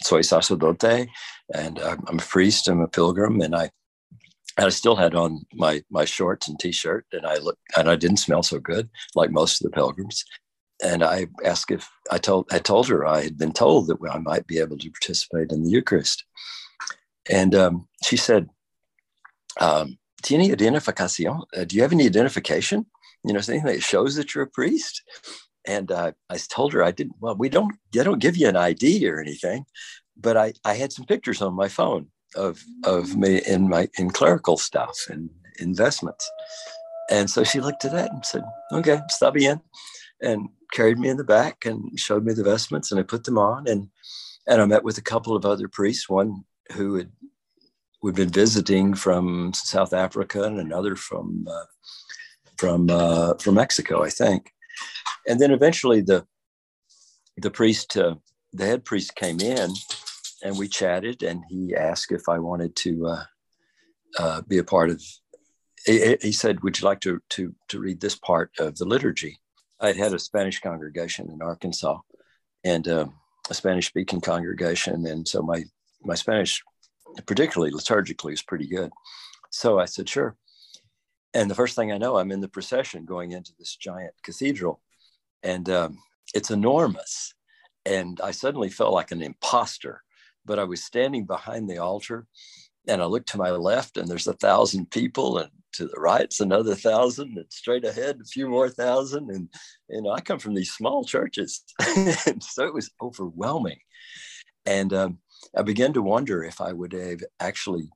soy sacerdote, and I'm, I'm a priest, I'm a pilgrim, and I and I still had on my my shorts and t-shirt, and I looked and I didn't smell so good like most of the pilgrims and I asked if I told I told her I had been told that I might be able to participate in the Eucharist, and um, she said, um, "Tiene identificación? Uh, do you have any identification? You know, something that shows that you're a priest?" And uh, I told her I didn't. Well, we don't. They don't give you an ID or anything, but I I had some pictures on my phone of of me in my in clerical stuff and investments. And so she looked at that and said, "Okay, stop in." And carried me in the back and showed me the vestments and I put them on and and I met with a couple of other priests, one who had we'd been visiting from South Africa and another from uh, from uh, from Mexico, I think. And then eventually the the priest, uh, the head priest, came in, and we chatted, and he asked if I wanted to uh, uh, be a part of. He, he said, "Would you like to to to read this part of the liturgy?" I'd had a Spanish congregation in Arkansas and uh, a Spanish speaking congregation. And so my, my Spanish, particularly liturgically, is pretty good. So I said, sure. And the first thing I know, I'm in the procession going into this giant cathedral, and um, it's enormous. And I suddenly felt like an imposter, but I was standing behind the altar, and I looked to my left, and there's a thousand people, and to the right, it's another thousand, and straight ahead, a few more thousand. And, you know, I come from these small churches. and so it was overwhelming. And um, I began to wonder if I would have actually,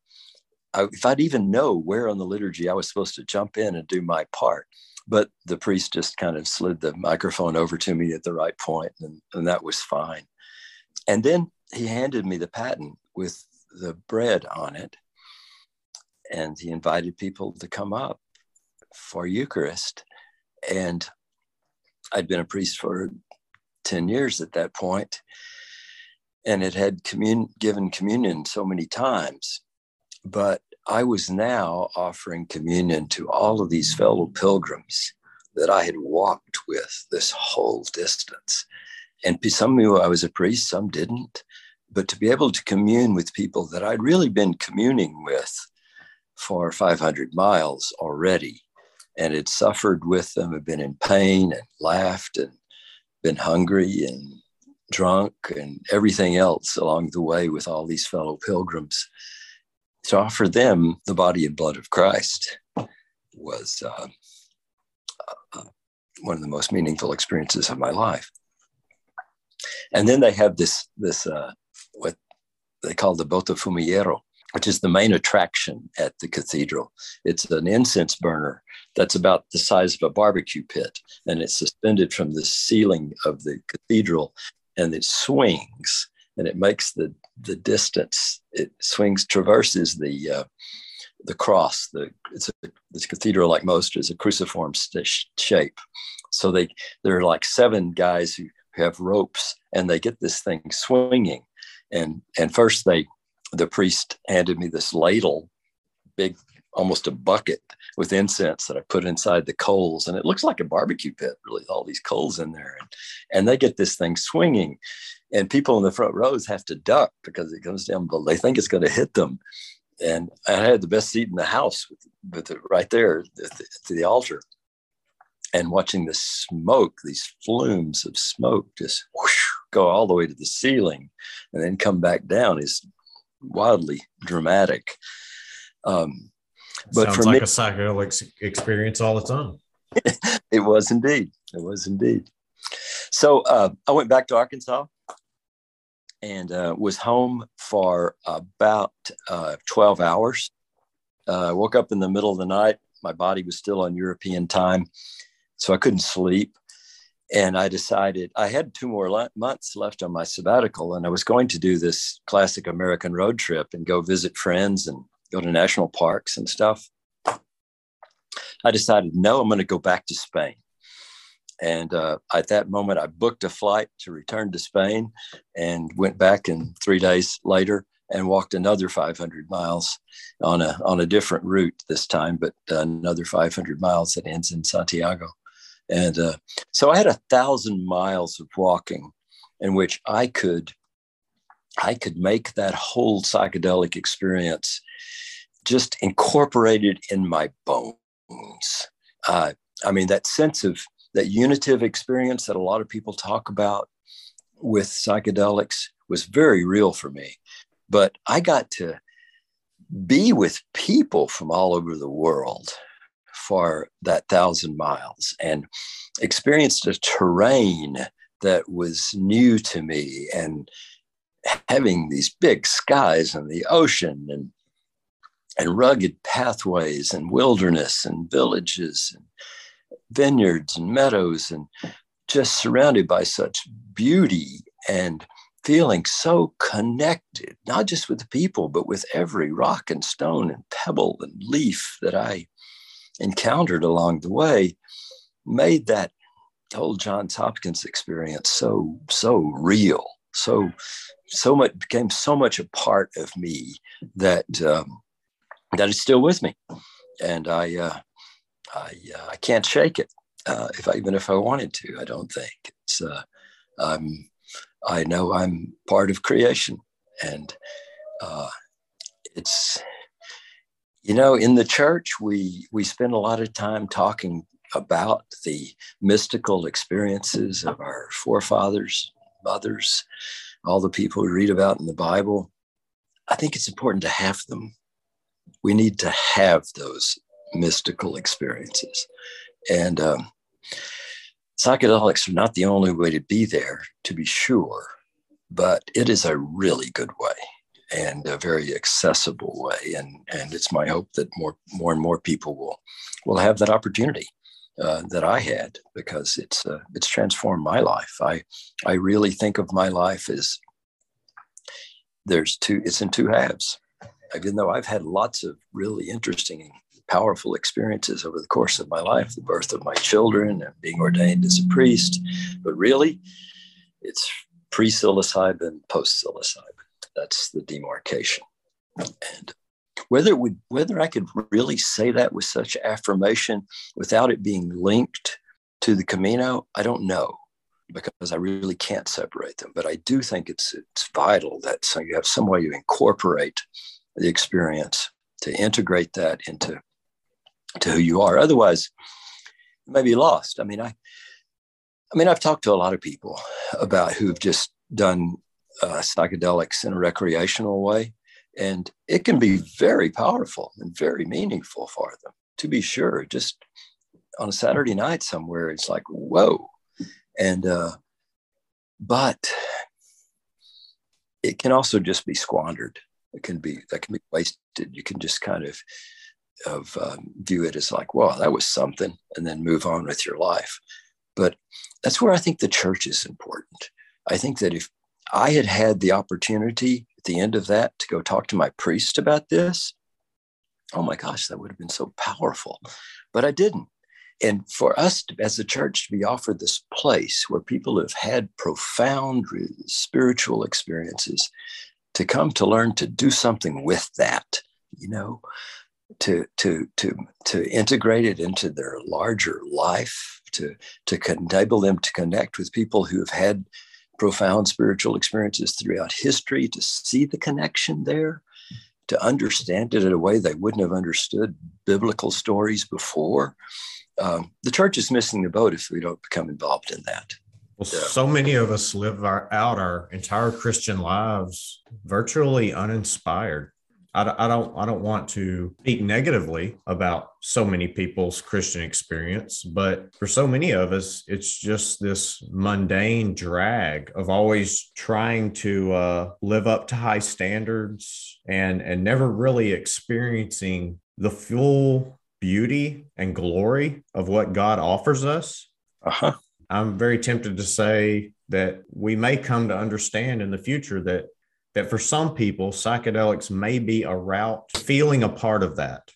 if I'd even know where on the liturgy I was supposed to jump in and do my part. But the priest just kind of slid the microphone over to me at the right point, and, and that was fine. And then he handed me the paten with the bread on it and he invited people to come up for Eucharist. And I'd been a priest for 10 years at that point and it had commun- given communion so many times. But I was now offering communion to all of these fellow pilgrims that I had walked with this whole distance. And some knew I was a priest, some didn't. But to be able to commune with people that I'd really been communing with for 500 miles already and had suffered with them, had been in pain and laughed and been hungry and drunk and everything else along the way with all these fellow pilgrims. To offer them the body and blood of Christ was uh, uh, one of the most meaningful experiences of my life. And then they have this this uh, what they call the Fumillero, which is the main attraction at the cathedral. It's an incense burner that's about the size of a barbecue pit, and it's suspended from the ceiling of the cathedral, and it swings, and it makes the the distance. It swings, traverses the uh, the cross. The it's a this cathedral, like most, is a cruciform shape. So they there are like seven guys who have ropes, and they get this thing swinging. And and first they the priest handed me this ladle, big, almost a bucket with incense that I put inside the coals, and it looks like a barbecue pit, really, all these coals in there. And, and they get this thing swinging, and people in the front rows have to duck because it comes down below. They think it's going to hit them and I had the best seat in the house with, with it right there at the, to the altar. And watching the smoke, these flumes of smoke just whoosh, go all the way to the ceiling and then come back down is wildly dramatic. Um, but Sounds for like me, a psychedelic experience all the time. it was indeed. It was indeed. So uh, I went back to Arkansas and uh, was home for about uh, 12 hours. Uh, I woke up in the middle of the night. My body was still on European time, so I couldn't sleep. And I decided I had two more le- months left on my sabbatical, and I was going to do this classic American road trip and go visit friends and go to national parks and stuff. I decided, no, I'm going to go back to Spain. And uh, at that moment, I booked a flight to return to Spain and went back in three days later and walked another 500 miles on a, on a different route this time, but another 500 miles that ends in Santiago. And uh, so I had a thousand miles of walking in which I could I could make that whole psychedelic experience just incorporated in my bones. Uh, I mean, that sense of that unitive experience that a lot of people talk about with psychedelics was very real for me. But I got to be with people from all over the world for that thousand miles and experienced a terrain that was new to me and having these big skies and the ocean and and rugged pathways and wilderness and villages and vineyards and meadows and just surrounded by such beauty and feeling so connected, not just with the people, but with every rock and stone and pebble and leaf that I encountered along the way, made that whole Johns Hopkins experience so, so real, so, so much became so much a part of me that um, that is still with me. And I, uh, I, uh, I can't shake it. Uh, if I, even if I wanted to, I don't think it's. Uh, I'm, I know I'm part of creation, and uh, it's. You know, in the church, we we spend a lot of time talking about the mystical experiences of our forefathers, mothers, all the people we read about in the Bible. I think it's important to have them. We need to have those mystical experiences. And um, psychedelics are not the only way to be there, to be sure, but it is a really good way and a very accessible way. And, and it's my hope that more, more and more people will, will have that opportunity. Uh, that I had because it's uh, it's transformed my life. I I really think of my life as there's two. It's in two halves. Even though I've had lots of really interesting and powerful experiences over the course of my life the birth of my children and being ordained as a priest. But really, it's pre psilocybin, post psilocybin. That's the demarcation. And whether it would, whether I could really say that with such affirmation without it being linked to the Camino, I don't know because I really can't separate them. But I do think it's it's vital that so you have some way you incorporate the experience to integrate that into to who you are. Otherwise, you may be lost. I mean, I, I mean, I've talked to a lot of people about who've just done uh, psychedelics in a recreational way, and it can be very powerful and very meaningful for them. To be sure, just on a Saturday night somewhere. It's like, whoa. And, uh, but it can also just be squandered. It can be, that can be wasted. You can just kind of, of um, view it as like, well, that was something, and then move on with your life. But that's where I think the church is important. I think that if I had had the opportunity at the end of that to go talk to my priest about this, oh my gosh, that would have been so powerful. But I didn't. And for us to, as a church to be offered this place where people have had profound spiritual experiences, to come to learn to do something with that, you know, to to to to integrate it into their larger life, to to enable them to connect with people who have had profound spiritual experiences throughout history, to see the connection there, to understand it in a way they wouldn't have understood biblical stories before. Um, the church is missing the boat if we don't become involved in that. Well, so many of us live our, out our entire Christian lives virtually uninspired. I, I don't I don't want to speak negatively about so many people's Christian experience, but for so many of us, it's just this mundane drag of always trying to uh, live up to high standards and and never really experiencing the full beauty and glory of what God offers us. Uh-huh. I'm very tempted to say that we may come to understand in the future that that for some people, psychedelics may be a route feeling a part of that.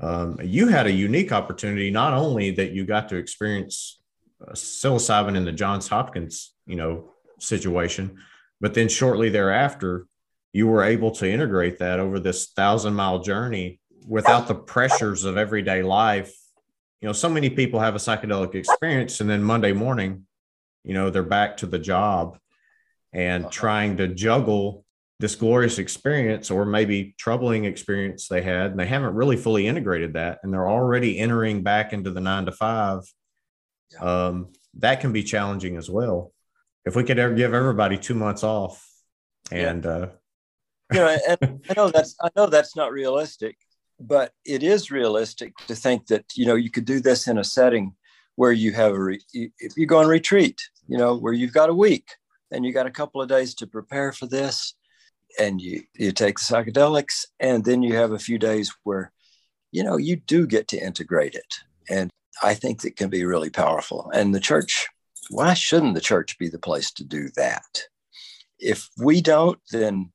Um, you had a unique opportunity, not only that you got to experience uh, psilocybin in the Johns Hopkins, you know, situation, but then shortly thereafter, you were able to integrate that over this thousand mile journey without the pressures of everyday life. You know, so many people have a psychedelic experience, and then Monday morning, you know, they're back to the job and uh-huh. trying to juggle this glorious experience or maybe troubling experience they had and they haven't really fully integrated that and they're already entering back into the nine to five yeah. um, that can be challenging as well if we could ever give everybody two months off and yeah. uh you know and i know that's i know that's not realistic but it is realistic to think that you know you could do this in a setting where you have a re- if you go on retreat you know where you've got a week and you got a couple of days to prepare for this and you you take the psychedelics and then you have a few days where you know you do get to integrate it. And i think that can be really powerful. And the church why shouldn't the church be the place to do that? If we don't then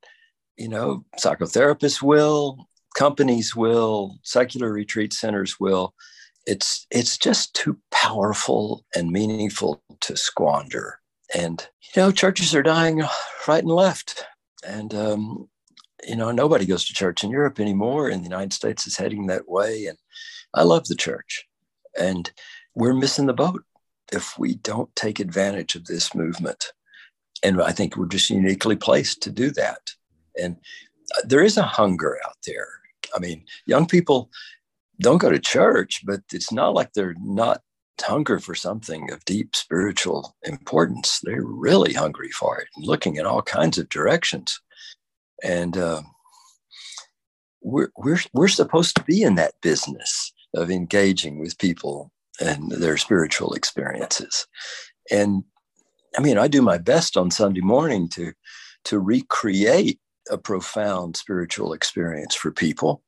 you know psychotherapists will companies will secular retreat centers will. It's it's just too powerful and meaningful to squander and, you know, churches are dying right and left. And, um, you know, nobody goes to church in Europe anymore, and the United States is heading that way. And I love the church. And we're missing the boat if we don't take advantage of this movement. And I think we're just uniquely placed to do that. And uh, there is a hunger out there. I mean, young people don't go to church, but it's not like they're not hunger for something of deep spiritual importance. They're really hungry for it and looking in all kinds of directions. And uh, we're, we're, we're supposed to be in that business of engaging with people and their spiritual experiences. And I mean, I do my best on Sunday morning to, to recreate a profound spiritual experience for people.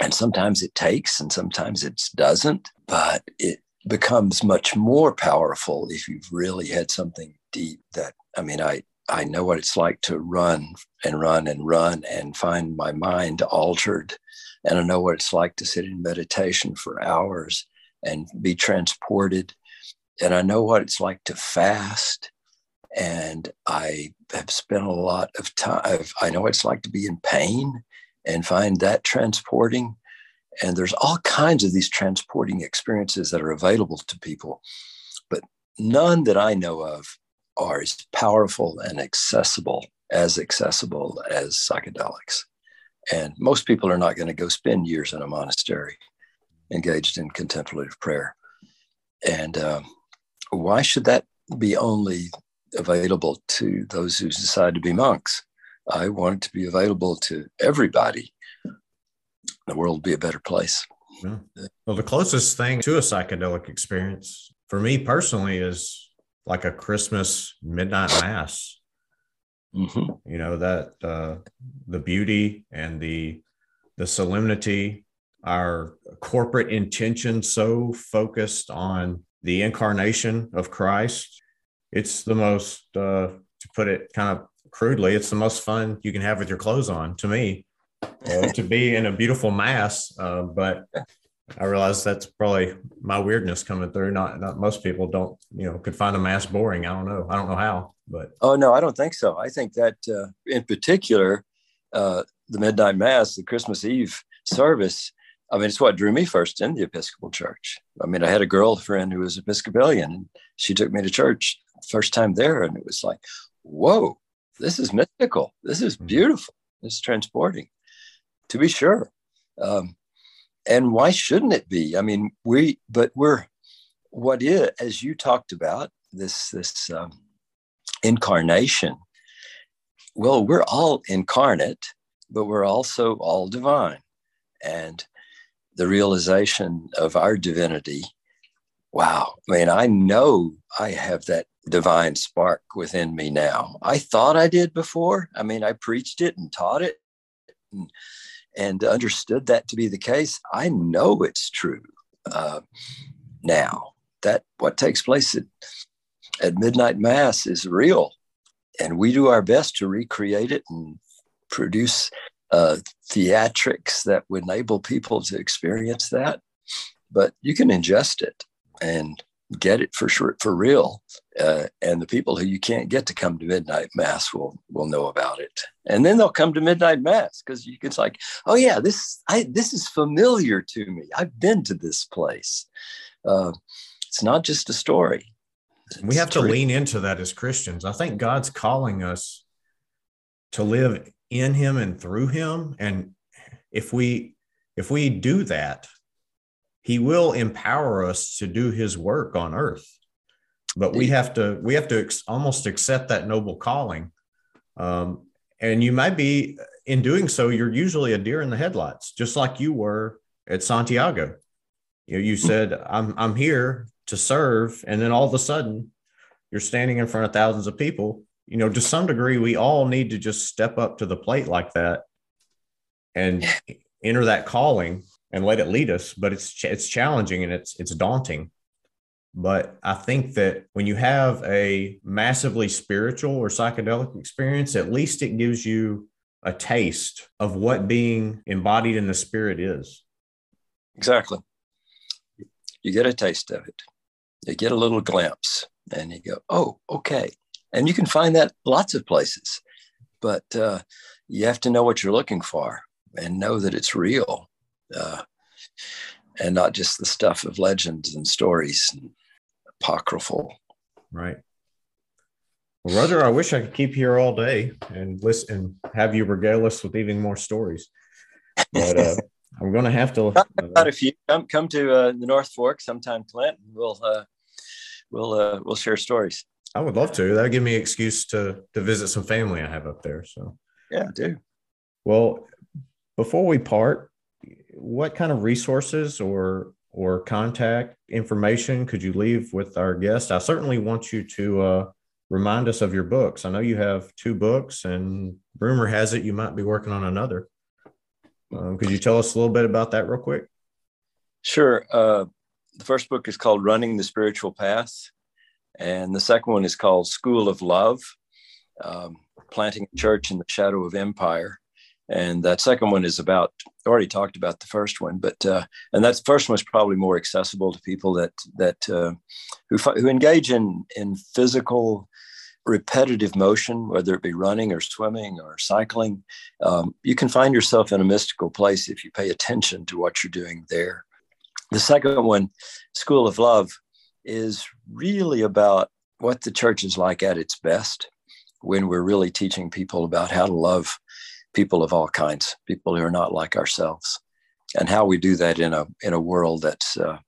And sometimes it takes and sometimes it doesn't, but it becomes much more powerful if you've really had something deep that i mean i i know what it's like to run and run and run and find my mind altered. And i know what it's like to sit in meditation for hours and be transported. And i know what it's like to fast. And i have spent a lot of time i know what it's like to be in pain and find that transporting and there's all kinds of these transporting experiences that are available to people, but none that I know of are as powerful and accessible as accessible as psychedelics. And most people are not going to go spend years in a monastery engaged in contemplative prayer. And um, why should that be only available to those who decide to be monks? I want it to be available to everybody the world would be a better place. Yeah. Well, the closest thing to a psychedelic experience for me personally is like a Christmas midnight mass. Mm-hmm. You know that uh, the beauty and the the solemnity, our corporate intention so focused on the incarnation of Christ. It's the most, uh, to put it kind of crudely, it's the most fun you can have with your clothes on. To me, uh, to be in a beautiful mass, uh, but I realize that's probably my weirdness coming through. Not not most people don't, you know, could find a mass boring. I don't know. I don't know how, but oh no, I don't think so. I think that uh, in particular, uh, the midnight mass, the Christmas Eve service. I mean, it's what drew me first in the Episcopal Church. I mean, I had a girlfriend who was Episcopalian, and she took me to church first time there, and it was like, whoa, this is mystical. This is mm-hmm. beautiful. This is transporting, to be sure. Um, and why shouldn't it be? I mean, we, but we're, what is, as you talked about, this, this um, incarnation. Well, we're all incarnate, but we're also all divine. And the realization of our divinity wow i mean i know i have that divine spark within me now i thought i did before i mean i preached it and taught it and, and understood that to be the case i know it's true uh, now that what takes place at, at midnight mass is real and we do our best to recreate it and produce uh, theatrics that would enable people to experience that but you can ingest it and get it for sure for real. Uh, and the people who you can't get to come to midnight mass will will know about it. And then they'll come to midnight mass because you can like oh yeah this i this is familiar to me. I've been to this place. Uh, it's not just a story. It's we have to lean into that as christians. I think god's calling us to live in him and through him. And if we if we do that he will empower us to do his work on earth. But we have to we have to ex- almost accept that noble calling. Um, and you might be in doing so you're usually a deer in the headlights just like you were at santiago. You know, you hmm. said i'm i'm here to serve and then all of a sudden you're standing in front of thousands of people. You know to some degree we all need to just step up to the plate like that and enter that calling and let it lead us. But it's it's challenging and it's it's daunting. But I think that when you have a massively spiritual or psychedelic experience, at least it gives you a taste of what being embodied in the spirit is. Exactly. You get a taste of it. You get a little glimpse and you go, oh, okay. And you can find that lots of places, but uh, you have to know what you're looking for and know that it's real uh, and not just the stuff of legends and stories and apocryphal. Right. Well, Roger, I wish I could keep here all day and listen and have you regale us with even more stories. But uh, I'm going to have to. Uh, if you come come to uh, the North Fork sometime, Clint, we'll uh, we'll uh, we'll share stories. I would love to. That'll give me an excuse to to visit some family I have up there. So yeah, I do. Well, before we part, what kind of resources or or contact information could you leave with our guest? I certainly want you to uh, remind us of your books. I know you have two books, and rumor has it you might be working on another. Um, could you tell us a little bit about that, real quick? Sure. Uh, the first book is called Running the Spiritual Path, and the second one is called School of Love um, Planting a Church in the Shadow of Empire and that second one is about already talked about the first one but uh, and that first one is probably more accessible to people that that uh, who, who engage in in physical repetitive motion whether it be running or swimming or cycling. Um, you can find yourself in a mystical place if you pay attention to what you're doing there. The second one school of love is really about what the church is like at its best when we're really teaching people about how to love people of all kinds, people who are not like ourselves, and how we do that in a in a world that's uh,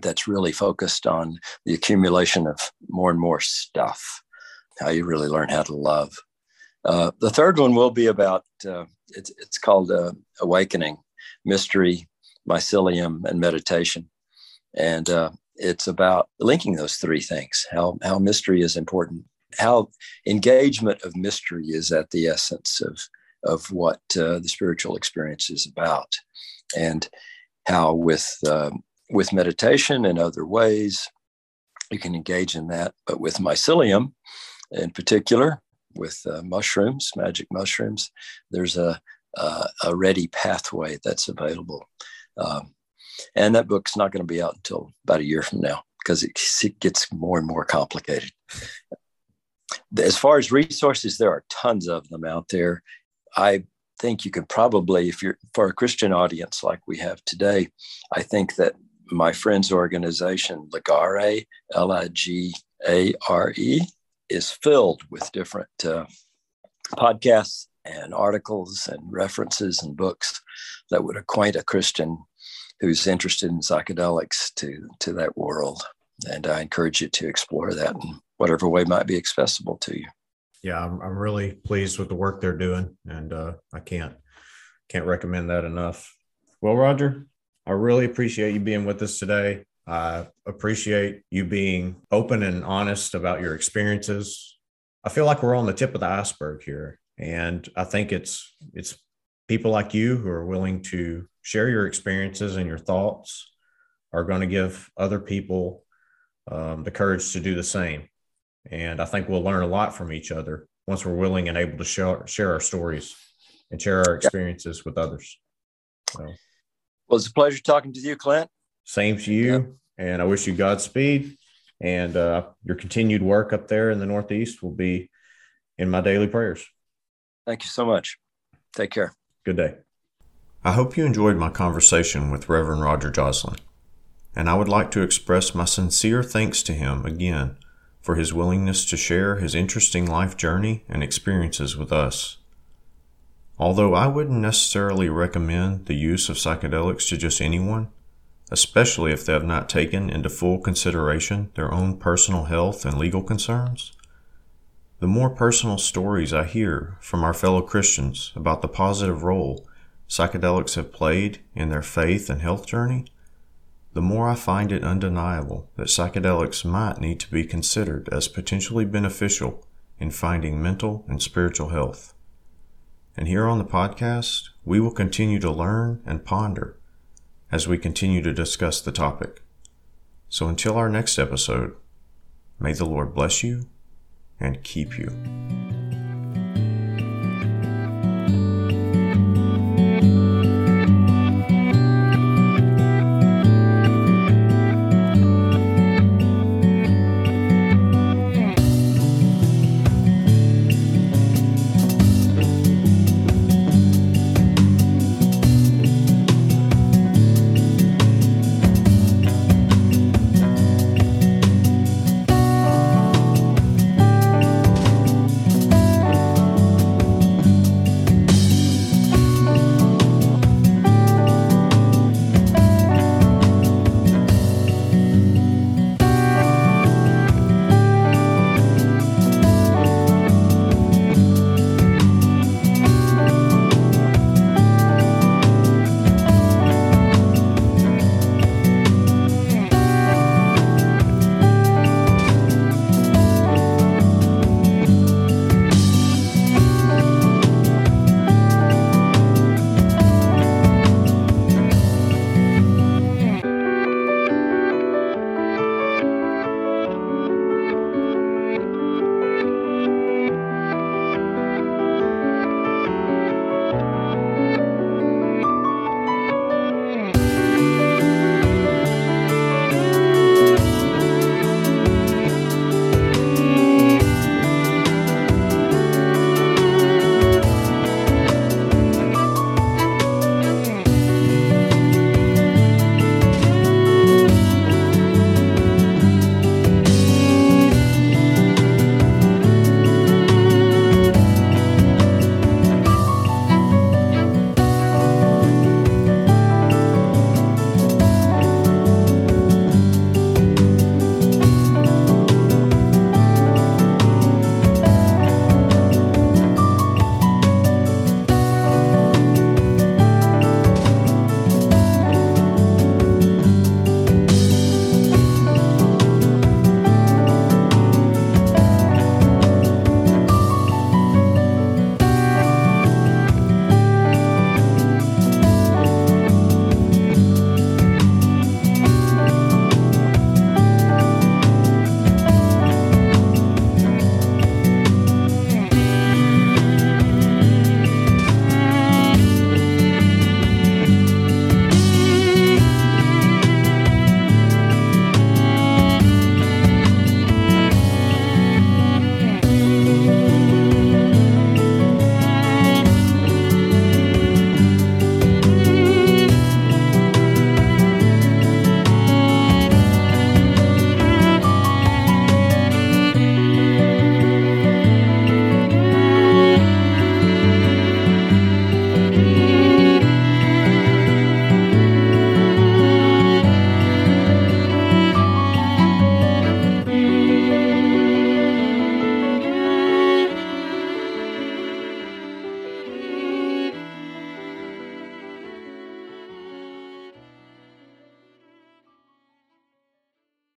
that's really focused on the accumulation of more and more stuff. How you really learn how to love. Uh, the third one will be about uh, it's it's called uh, awakening, mystery, mycelium, and meditation. And uh, it's about linking those three things how, how mystery is important, how engagement of mystery is at the essence of, of what uh, the spiritual experience is about, and how with, uh, with meditation and other ways you can engage in that. But with mycelium in particular, with uh, mushrooms, magic mushrooms, there's a, a, a ready pathway that's available. Um, and that book's not going to be out until about a year from now because it gets more and more complicated. As far as resources, there are tons of them out there. I think you could probably, if you're for a Christian audience like we have today, I think that my friend's organization, Ligare, L I G A R E, is filled with different uh, podcasts and articles and references and books that would acquaint a Christian who's interested in psychedelics to to that world. And I encourage you to explore that in whatever way might be accessible to you. Yeah, I'm, I'm really pleased with the work they're doing, and uh, I can't can't recommend that enough. Well, Roger, I really appreciate you being with us today. I appreciate you being open and honest about your experiences. I feel like we're on the tip of the iceberg here, and I think it's it's people like you who are willing to share your experiences and your thoughts are going to give other people um, the courage to do the same. And I think we'll learn a lot from each other once we're willing and able to share, share our stories and share our experiences yeah. with others. So, well, it's a pleasure talking to you, Clint. Same to you. Yep. And I wish you Godspeed. And uh, your continued work up there in the Northeast will be in my daily prayers. Thank you so much. Take care. Good day. I hope you enjoyed my conversation with Reverend Roger Joslin, and I would like to express my sincere thanks to him again for his willingness to share his interesting life journey and experiences with us. Although I wouldn't necessarily recommend the use of psychedelics to just anyone, especially if they have not taken into full consideration their own personal health and legal concerns, the more personal stories I hear from our fellow Christians about the positive role psychedelics have played in their faith and health journey, the more I find it undeniable that psychedelics might need to be considered as potentially beneficial in finding mental and spiritual health. And here on the podcast, we will continue to learn and ponder as we continue to discuss the topic. So until our next episode, may the Lord bless you and keep you.